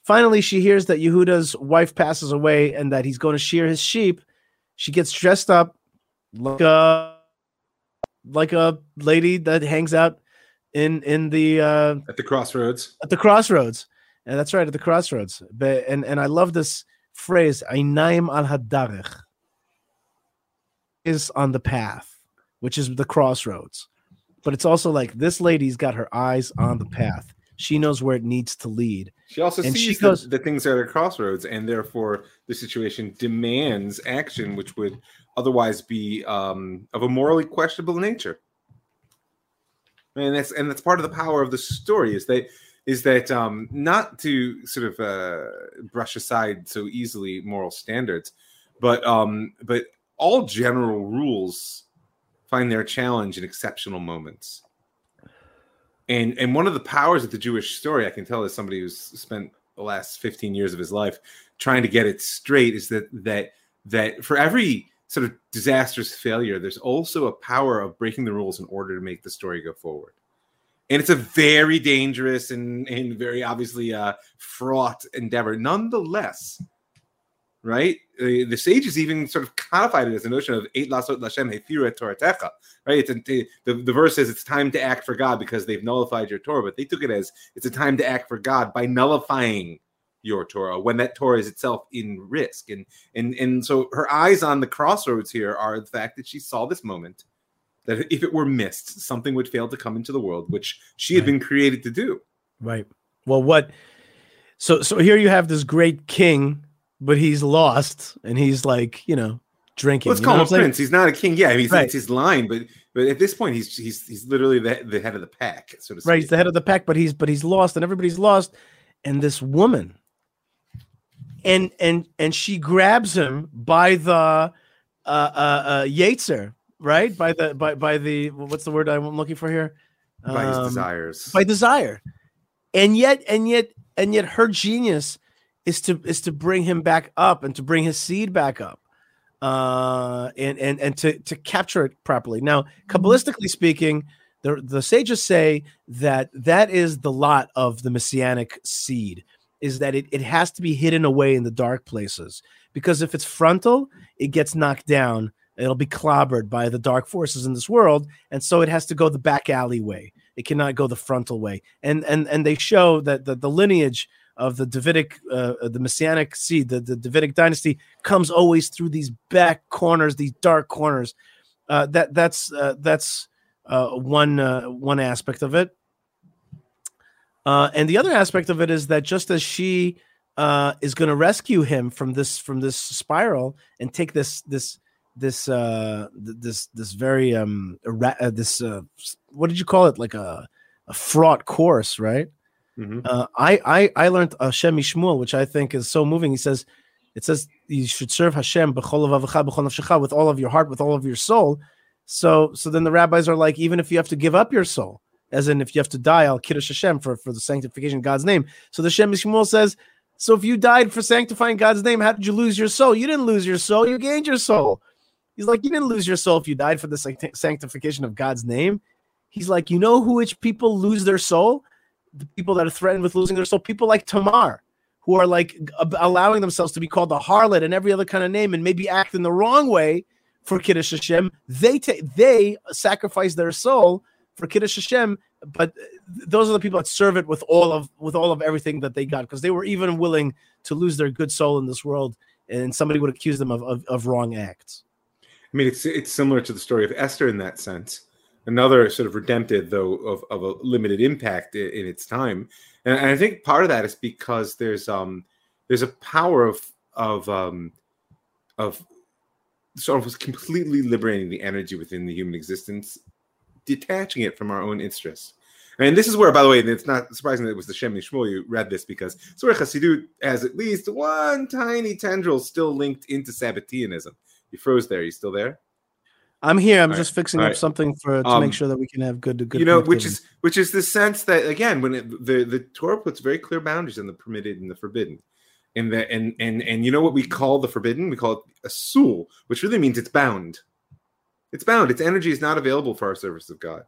Finally, she hears that Yehuda's wife passes away and that he's going to shear his sheep. She gets dressed up like a like a lady that hangs out in in the uh, at the crossroads. At the crossroads, and that's right at the crossroads. But and and I love this phrase "Ainaim al hadarech" is on the path, which is the crossroads. But it's also like this lady's got her eyes on the path. She knows where it needs to lead. She also and sees she goes, the, the things at a crossroads, and therefore the situation demands action, which would otherwise be um, of a morally questionable nature. And that's and that's part of the power of the story is that is that um, not to sort of uh, brush aside so easily moral standards, but um, but all general rules find their challenge in exceptional moments. And and one of the powers of the Jewish story, I can tell as somebody who's spent the last 15 years of his life trying to get it straight, is that that that for every sort of disastrous failure, there's also a power of breaking the rules in order to make the story go forward. And it's a very dangerous and, and very obviously uh, fraught endeavor. Nonetheless, right? The, the sages even sort of codified it as a notion of et lasot lashem hefiru toratecha, right? It's a, the, the verse says it's time to act for God because they've nullified your Torah, but they took it as it's a time to act for God by nullifying your Torah when that Torah is itself in risk. And and and so her eyes on the crossroads here are the fact that she saw this moment that if it were missed, something would fail to come into the world, which she had right. been created to do. Right. Well, what so so here you have this great king but he's lost and he's like, you know, drinking. Let's call him a prince. He's not a king. Yeah, he's right. it's his line, but but at this point, he's he's he's literally the, the head of the pack, so to speak. Right, he's the head of the pack, but he's but he's lost, and everybody's lost. And this woman, and and and she grabs him by the uh uh, uh Yetzer, right? By the by by the what's the word I'm looking for here? By um, his desires. By desire, and yet and yet and yet her genius is to is to bring him back up and to bring his seed back up uh and and and to to capture it properly now kabbalistically speaking the the sages say that that is the lot of the messianic seed is that it, it has to be hidden away in the dark places because if it's frontal it gets knocked down it'll be clobbered by the dark forces in this world and so it has to go the back alley way it cannot go the frontal way. And and and they show that the, the lineage of the Davidic, uh, the Messianic seed, the, the Davidic dynasty comes always through these back corners, these dark corners. Uh, that that's uh, that's uh, one uh, one aspect of it, and the other aspect of it is that just as she is going to rescue him from this from this spiral and take this this this this this very um this what did you call it like a a fraught course, right? Mm-hmm. Uh, I, I I learned Hashem Shmuel, which I think is so moving. He says, it says you should serve Hashem with all of your heart, with all of your soul. So so then the rabbis are like, even if you have to give up your soul, as in if you have to die, al kiddush Hashem for, for the sanctification of God's name. So the Shem Shmuel says, so if you died for sanctifying God's name, how did you lose your soul? You didn't lose your soul, you gained your soul. He's like, you didn't lose your soul if you died for the sanctification of God's name. He's like, you know who which people lose their soul? the people that are threatened with losing their soul, people like Tamar, who are like allowing themselves to be called a harlot and every other kind of name, and maybe act in the wrong way for Kiddush Hashem. They take they sacrifice their soul for Kiddush Hashem, but those are the people that serve it with all of with all of everything that they got because they were even willing to lose their good soul in this world, and somebody would accuse them of of, of wrong acts. I mean, it's it's similar to the story of Esther in that sense. Another sort of redemptive, though, of, of a limited impact in, in its time, and, and I think part of that is because there's um there's a power of of um of sort of completely liberating the energy within the human existence, detaching it from our own interests. And this is where, by the way, it's not surprising that it was the Shem Shmuel you read this because Surah Chassidut has at least one tiny tendril still linked into Sabbateanism. You froze there. You still there? I'm here. I'm All just right. fixing All up right. something for to Um, make sure that we can have good to good. you know, which is which is the sense that again, when it, the the Torah puts very clear boundaries on the permitted and the forbidden, and the and and and you know what we call the forbidden? We call it asur, which really means it's bound. It's bound. Its energy is not available for our service of God.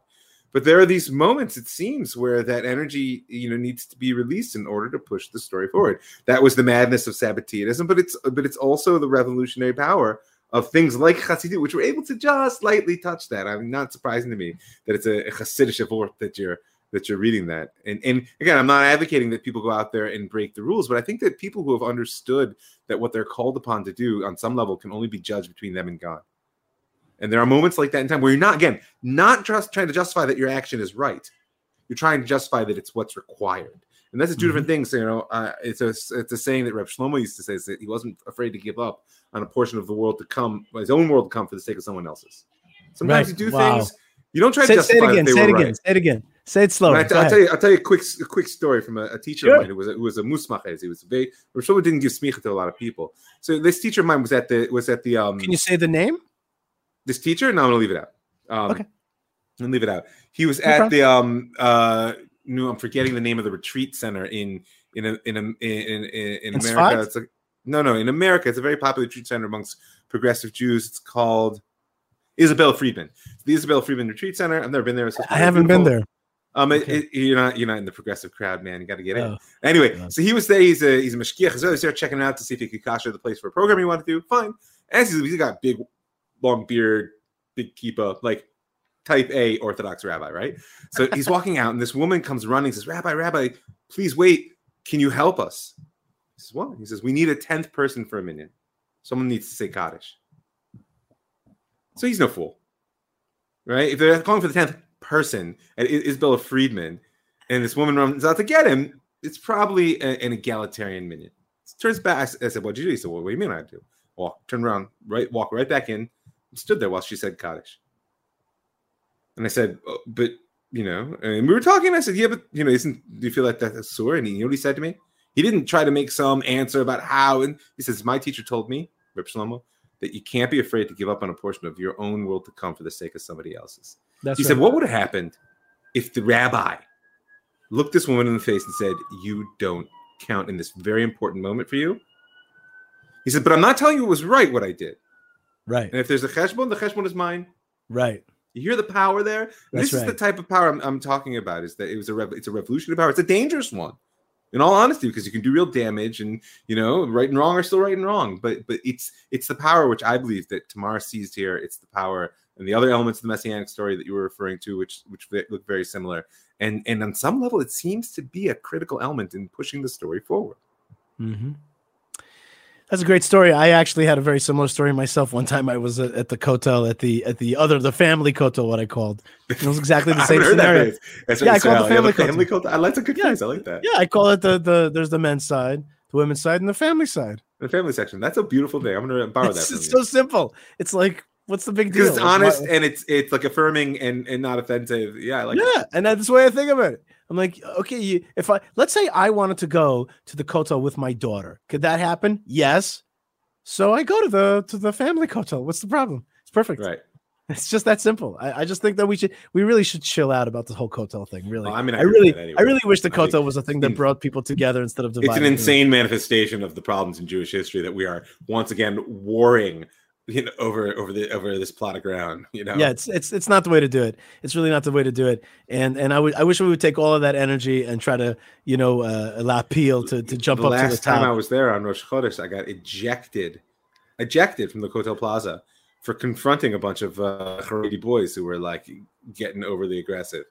But there are these moments, it seems, where that energy, you know, needs to be released in order to push the story forward. That was the madness of Sabbateanism, but it's but it's also the revolutionary power of things like Chassidut, which were able to just lightly touch that. I mean, not surprising to me that it's a, Hasidic word that you're that you're reading that. And and again, I'm not advocating that people go out there and break the rules, but I think that people who have understood that what they're called upon to do on some level can only be judged between them and God. And there are moments like that in time where you're not, again, not just trying to justify that your action is right. You're trying to justify that it's what's required. And that's 2 different things. You know, uh, it's a it's a saying that Reb Shlomo used to say is that he wasn't afraid to give up on a portion of the world to come, his own world to come for the sake of someone else's. Sometimes Right. you do Wow. things you don't try say, to say it again. Say it again. right. Say it again. Say it slower. I, Go will tell you, I'll tell you a quick, a quick story from a, a teacher Sure. of mine who was a, who was a musmachez. He was a very, Rosh Hashanah didn't give smicha to a lot of people. So this teacher of mine was at the was at the um Can you say the name? This teacher. No, I'm gonna leave it out. Um, Okay. and leave it out. He was No at problem. the um uh no, I'm forgetting the name of the retreat center in in a, in a, in in, in In America. It's like no, no, in America, it's a very popular retreat center amongst progressive Jews. It's called Isabel Freedman. The Isabel Freedman Retreat Center. I've never been there. It's supposed to I haven't been there. Um, Okay. it- you're not you're not in the progressive crowd, man. You got to get in. Oh. Anyway, Yeah. so he was there. He's a he's a mashgiach. So he's there checking out to see if he could kasha the place for a program he wanted to do. Fine. As he's, he's got big, long beard, big kippah, like type A Orthodox rabbi, right? So he's walking out, and this woman comes running. Says, "Rabbi, Rabbi, please wait. Can you help us?" He says, "What?" He says, "We need a tenth person for a minyan. Someone needs to say kaddish." So he's no fool, right? If they're calling for the tenth person, and Isabella Freedman, and this woman runs out to get him, it's probably a- an egalitarian minyan. Turns back. I said, "What'd you do?" He said, "Well, what do you mean I do?" Walk, turn around, right, walk right back in, stood there while she said Kaddish. And I said, oh, "But you know," and we were talking. I said, "Yeah, but you know, isn't do you feel like that's a sore?" And he, you know what he said to me? He didn't try to make some answer about how. And he says, "My teacher told me, Reb Shlomo, that you can't be afraid to give up on a portion of your own world to come for the sake of somebody else's." That's he right. said, What would have happened if the rabbi looked this woman in the face and said, You don't count in this very important moment for you? He said, But I'm not telling you it was right what I did. Right. And if there's a cheshbon, the cheshbon is mine. Right. You hear the power there? That's this is the type of power I'm, I'm talking about. Is that it was a rev- it's a revolutionary power. It's a dangerous one, in all honesty, because you can do real damage, and you know, right and wrong are still right and wrong. But but it's it's the power which I believe that Tamar seized here. It's the power and the other elements of the messianic story that you were referring to, which which look very similar. And and on some level, it seems to be a critical element in pushing the story forward. hmm That's a great story. I actually had a very similar story myself. One time I was at the kotel at the at the other the family kotel, what I called. It was exactly the same scenario. that. That's Yeah, I oh, you call it say, the family family cult. I like a good Yeah. phrase. I like that. Yeah, I call it the the there's the men's side, the women's side, and the family side. The family section. That's a beautiful thing. I'm gonna borrow that. It's, From it's you. so simple. It's like, what's the big deal? because it's honest why- and it's it's like affirming and and not offensive. Yeah, I like yeah, and that's the way I think about it. I'm like, okay, you, if I let's say I wanted to go to the kotel with my daughter, could that happen? Yes. So I go to the to the family kotel. What's the problem? It's perfect. right. It's just that simple. I, I just think that we should we really should chill out about this whole kotel thing. Really, Well, I mean, I I really anyway. I really wish the I kotel was a thing that brought people together instead of dividing. It's an insane manifestation of the problems in Jewish history that we are once again warring, you know, over over the over this plot of ground. You know, Yeah, it's it's it's not the way to do it. It's really not the way to do it. And and I would I wish we would take all of that energy and try to you know uh, allow Peel to to jump the up to the last time I was there on Rosh Chodesh, I got ejected, ejected from the Kotel Plaza for confronting a bunch of uh, Haredi boys who were like getting overly aggressive.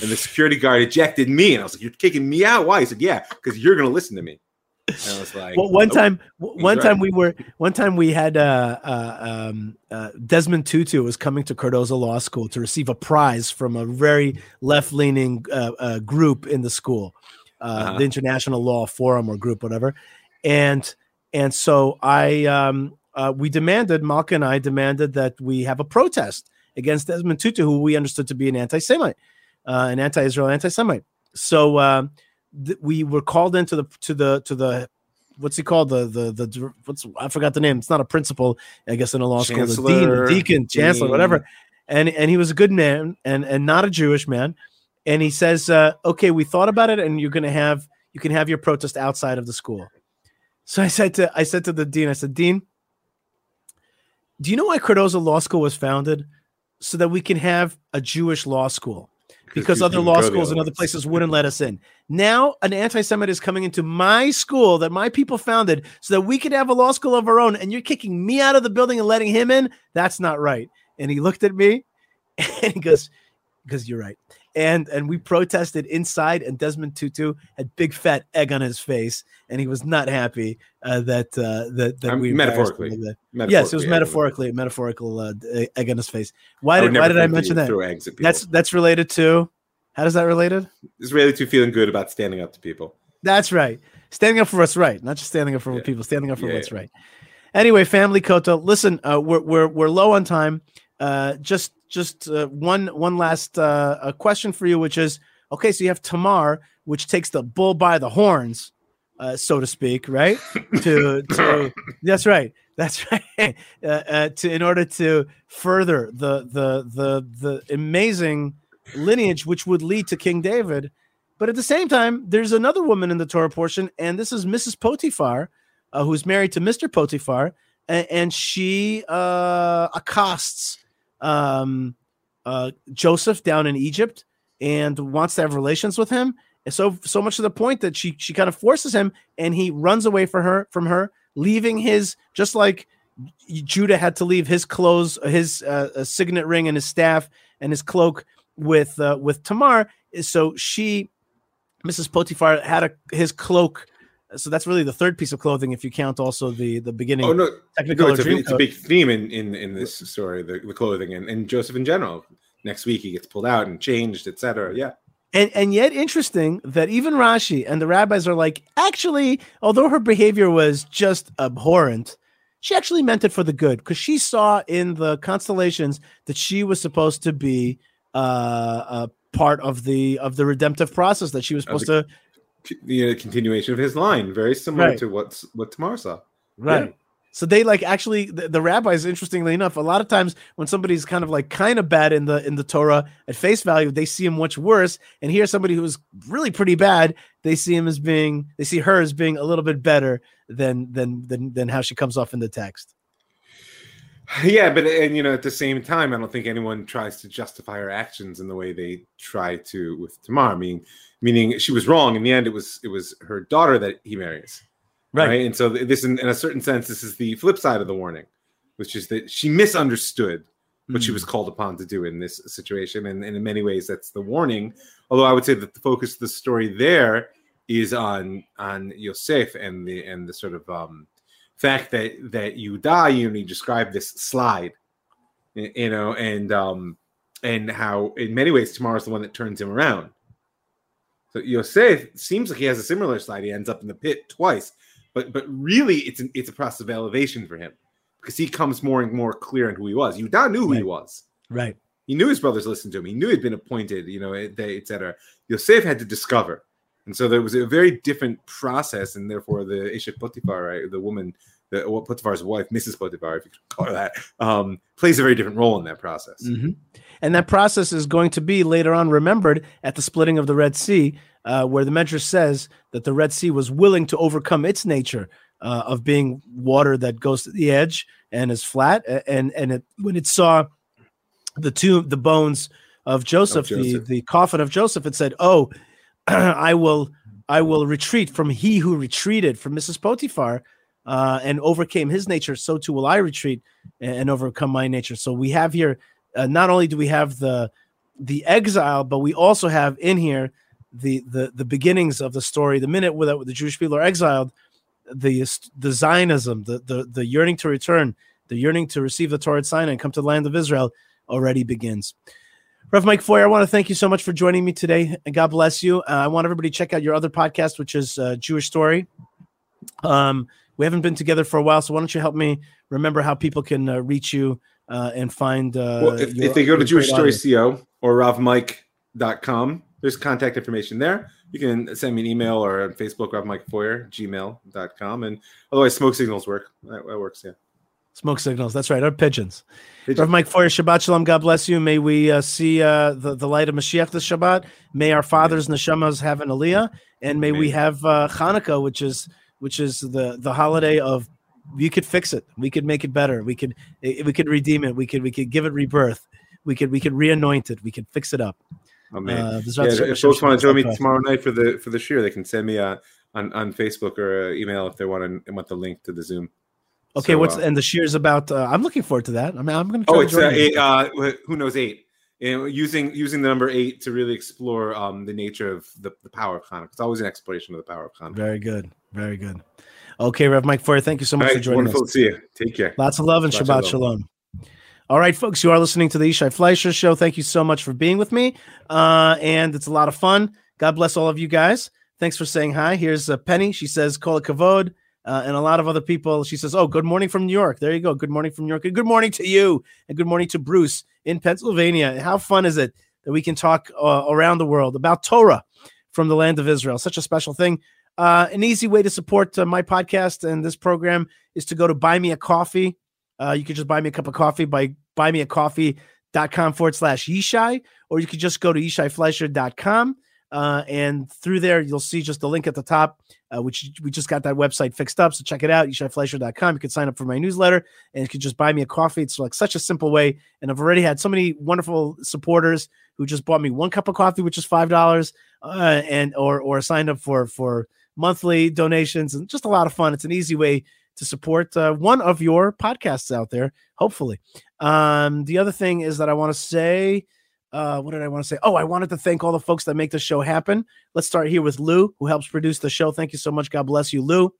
And the security guard ejected me. And I was like, You're kicking me out? Why? He said, Yeah, because you're to listen to me. And I was like, Well, time, one right. time we were, one time we had uh, uh, um, uh, Desmond Tutu was coming to Cardozo Law School to receive a prize from a very left-leaning uh, uh, group in the school, uh, Uh-huh. the International Law Forum or group, whatever. And and so I, um, uh, we demanded, Malkah and I demanded that we have a protest against Desmond Tutu, who we understood to be an anti-Semite, uh, an anti-Israel anti-Semite. So. Th- we were called into the to the to the what's he called the the the what's I forgot the name. It's not a principal, I guess, in a law school. The dean, the Chancellor, deacon, chancellor, whatever. And and he was a good man and and not a Jewish man. And he says, uh, "Okay, we thought about it, and you're going to have you can have your protest outside of the school." So I said to I said to the dean, I said, "Dean, do you know why Cardozo Law School was founded? So that we can have a Jewish law school." Because other law schools and other places wouldn't let us in. Now, an anti-Semite is coming into my school that my people founded, so that we could have a law school of our own. And you're kicking me out of the building and letting him in. That's not right. And he looked at me, and he goes, "Because you're right." And and we protested inside, and Desmond Tutu had big fat egg on his face, and he was not happy uh, that uh, that that Um, we embarrassed him metaphorically. Yes, it was metaphorically, metaphorical uh, egg on his face. Why did why did I mention that? That's that's related to. How does that related? Israeli too feeling good about standing up to people. That's right. Standing up for what's right, not just standing up for Yeah. people, standing up for Yeah, what's yeah. right. Anyway, family Koto, listen, uh, we're we're we're low on time. Uh, just just uh, one one last uh, question for you, which is okay. So you have Tamar, which takes the bull by the horns, uh, so to speak, right? to to that's right. That's right. Uh, uh, to in order to further the the the the amazing lineage which would lead to King David. But at the same time, there's another woman in the Torah portion, and this is Mrs. Potiphar, uh, who's married to Mr. Potiphar, and, and she uh, accosts um, uh, Joseph down in Egypt and wants to have relations with him. And so, so much to the point that she she kind of forces him, and he runs away from her from her, leaving his just like Judah had to leave his clothes, his uh, signet ring, and his staff and his cloak with uh, with Tamar. So she, Mrs. Potiphar, had a his cloak. So that's really the third piece of clothing, if you count also the the beginning Oh no, technical no it's, a, it's a big theme in in, in this story, the, the clothing and, and Joseph in general. Next week he gets pulled out and changed, etc. Yeah, And and yet interesting that even Rashi and the rabbis are like, actually, although her behavior was just abhorrent, she actually meant it for the good because she saw in the constellations that she was supposed to be uh, a part of the of the redemptive process that she was supposed to C- the uh, continuation of his line, very similar Right. to what's what Tamar saw. right. So they like actually the, the rabbis, interestingly enough, a lot of times when somebody's kind of like kind of bad in the in the Torah at face value, they see him much worse. And here, somebody who's really pretty bad, they see him as being they see her as being a little bit better than than than than how she comes off in the text. Yeah, but and you know, at the same time, I don't think anyone tries to justify her actions in the way they try to with Tamar. I mean, meaning she was wrong. In the end, it was it was her daughter that he marries, right? And so this, in, in a certain sense, this is the flip side of the warning, which is that she misunderstood what she Mm. was called upon to do in this situation, and, and in many ways, that's the warning. Although I would say that the focus of the story there is on on Yosef and the and the sort of um, fact that that you die you know, describe this slide you know and um and how in many ways Tamar's the one that turns him around so Yosef seems like he has a similar slide he ends up in the pit twice but but really it's an, it's a process of elevation for him because he comes more and more clear on who he was Yudah knew who he was Right. he knew his brothers listened to him. He knew he'd been appointed, you know, etc. Yosef had to discover, and so there was a very different process, and therefore the Isha Potiphar, right, the woman, the Potiphar's wife, Mrs. Potiphar, if you could call her that, um, plays a very different role in that process. Mhm. And that process is going to be later on remembered at the splitting of the Red Sea, uh, where the Medrash says that the Red Sea was willing to overcome its nature uh, of being water that goes to the edge and is flat. And and it, when it saw the two the bones of Joseph, The, Joseph. the coffin of Joseph, it said, "Oh, I will I will retreat from he who retreated from Mrs. Potiphar." Uh, and overcame his nature, so too will I retreat and, overcome my nature. So we have here uh, not only do we have the the exile, but we also have in here the the the beginnings of the story. The minute the, the Jewish people are exiled, the the Zionism, the the the yearning to return, the yearning to receive the Torah at Sinai and come to the land of Israel already begins. Rav Mike Feuer, I want to thank you so much for joining me today, and God bless you. Uh, I want everybody to check out your other podcast, which is uh, Jewish Story. Um, we haven't been together for a while, so why don't you help me remember how people can uh, reach you uh, and find? Uh, well, if, your- if they go to Jewish Story? Co or ravmike.com, there's contact information there. You can send me an email or on Facebook, Rav Mike Feuer, gmail.com. And otherwise, smoke signals work. That, that works, yeah. Smoke signals. That's right. Our pigeons. Pigeon. Rav Mike Feuer, Shabbat Shalom. God bless you. May we uh, see uh, the, the light of Mashiach this Shabbat. May our fathers neshamas have an aliyah, and may we have uh, Hanukkah, which is which is the the holiday of we could fix it. We could make it better. We could eh, we could redeem it. We could we could give it rebirth. We could we could reanoint it. We could fix it up. Oh, man. Uh, yeah, if folks want to join me tomorrow night for the for the shiur, they can send me uh, on, on Facebook or uh, email if they want to, want the link to the Zoom. Okay, So, what's uh, and the shiur's about? Uh, I'm looking forward to that. I mean, I'm going to. Oh, it's uh, eight, uh, who knows eight. And using using the number eight to really explore um, the nature of the, the power of Hanukkah. It's always an exploration of the power of Hanukkah. Very good. Very good. Okay, Rav Mike Feuer, thank you so much for right, joining wonderful us. to see you. Take care. Lots of love and Shabbat Shabbat shalom. Shalom. All right, folks, you are listening to the Yishai Fleisher Show. Thank you so much for being with me. Uh, and it's a lot of fun. God bless all of you guys. Thanks for saying hi. Here's uh, Penny. She says, call it kavod. Uh, and a lot of other people. She says, oh, good morning from New York. There you go. Good morning from New York. And good morning to you. And good morning to Bruce in Pennsylvania. How fun is it that we can talk uh, around the world about Torah from the land of Israel? Such a special thing. Uh, an easy way to support uh, my podcast and this program is to go to buy me a coffee. Uh, you could just buy me a cup of coffee by buymeacoffee.com forward slash Yishai, or you could just go to yishaifleisher.com. Uh, and through there, you'll see just the link at the top, uh, which we just got that website fixed up. So check it out, yishaifleisher.com. You can sign up for my newsletter and you can just buy me a coffee. It's like such a simple way. And I've already had so many wonderful supporters who just bought me one cup of coffee, which is $5, uh, and or or signed up for for monthly donations and just a lot of fun. It's an easy way to support uh, one of your podcasts out there, hopefully. Um, the other thing is that I want to say, uh, what did I want to say? Oh, I wanted to thank all the folks that make the show happen. Let's start here with Lou, who helps produce the show. Thank you so much. God bless you, Lou.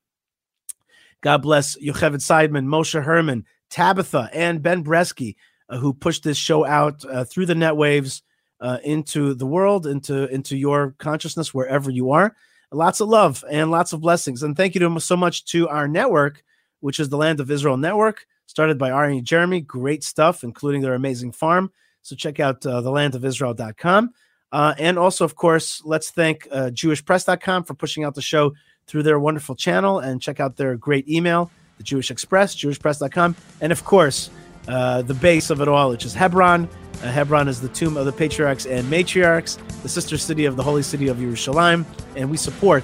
God bless Yocheved Seidman, Moshe Herman, Tabitha, and Ben Bresky, uh, who pushed this show out uh, through the net waves uh, into the world, into into your consciousness, wherever you are. Lots of love and lots of blessings. And thank you to, so much to our network, which is the Land of Israel Network, started by Ari and Jeremy. Great stuff, including their amazing farm. So check out uh, thelandofisrael.com. Uh, and also, of course, let's thank uh, jewishpress.com for pushing out the show through their wonderful channel and check out their great email, the Jewish Express, jewishpress.com. And of course, uh, the base of it all, which is Hebron. Uh, Hebron is the tomb of the patriarchs and matriarchs, the sister city of the holy city of Yerushalayim. And we support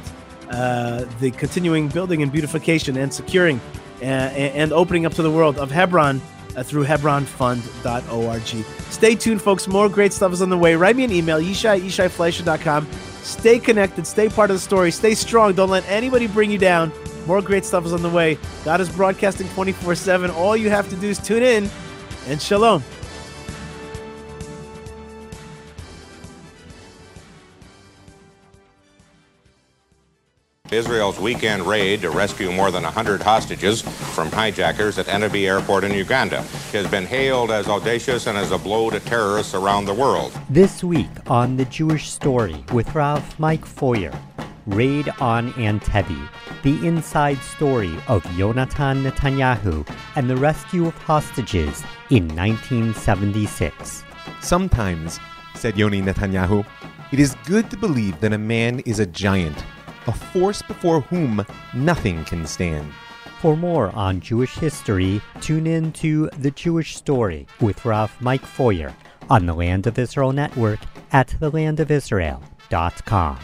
uh, the continuing building and beautification and securing uh, and opening up to the world of Hebron uh, through hebronfund.org. Stay tuned, folks. More great stuff is on the way. Write me an email, yishai, yishaifleisher.com. Stay connected. Stay part of the story. Stay strong. Don't let anybody bring you down. More great stuff is on the way. God is broadcasting 24 7. All you have to do is tune in and shalom. Israel's weekend raid to rescue more than 100 hostages from hijackers at Entebbe Airport in Uganda has been hailed as audacious and as a blow to terrorists around the world. This week on The Jewish Story with Rav Mike Feuer, Raid on Entebbe, the inside story of Yonatan Netanyahu and the rescue of hostages in 1976. Sometimes, said Yoni Netanyahu, it is good to believe that a man is a giant, a force before whom nothing can stand. For more on Jewish history, tune in to The Jewish Story with Rav Mike Feuer on the Land of Israel Network at thelandofisrael.com.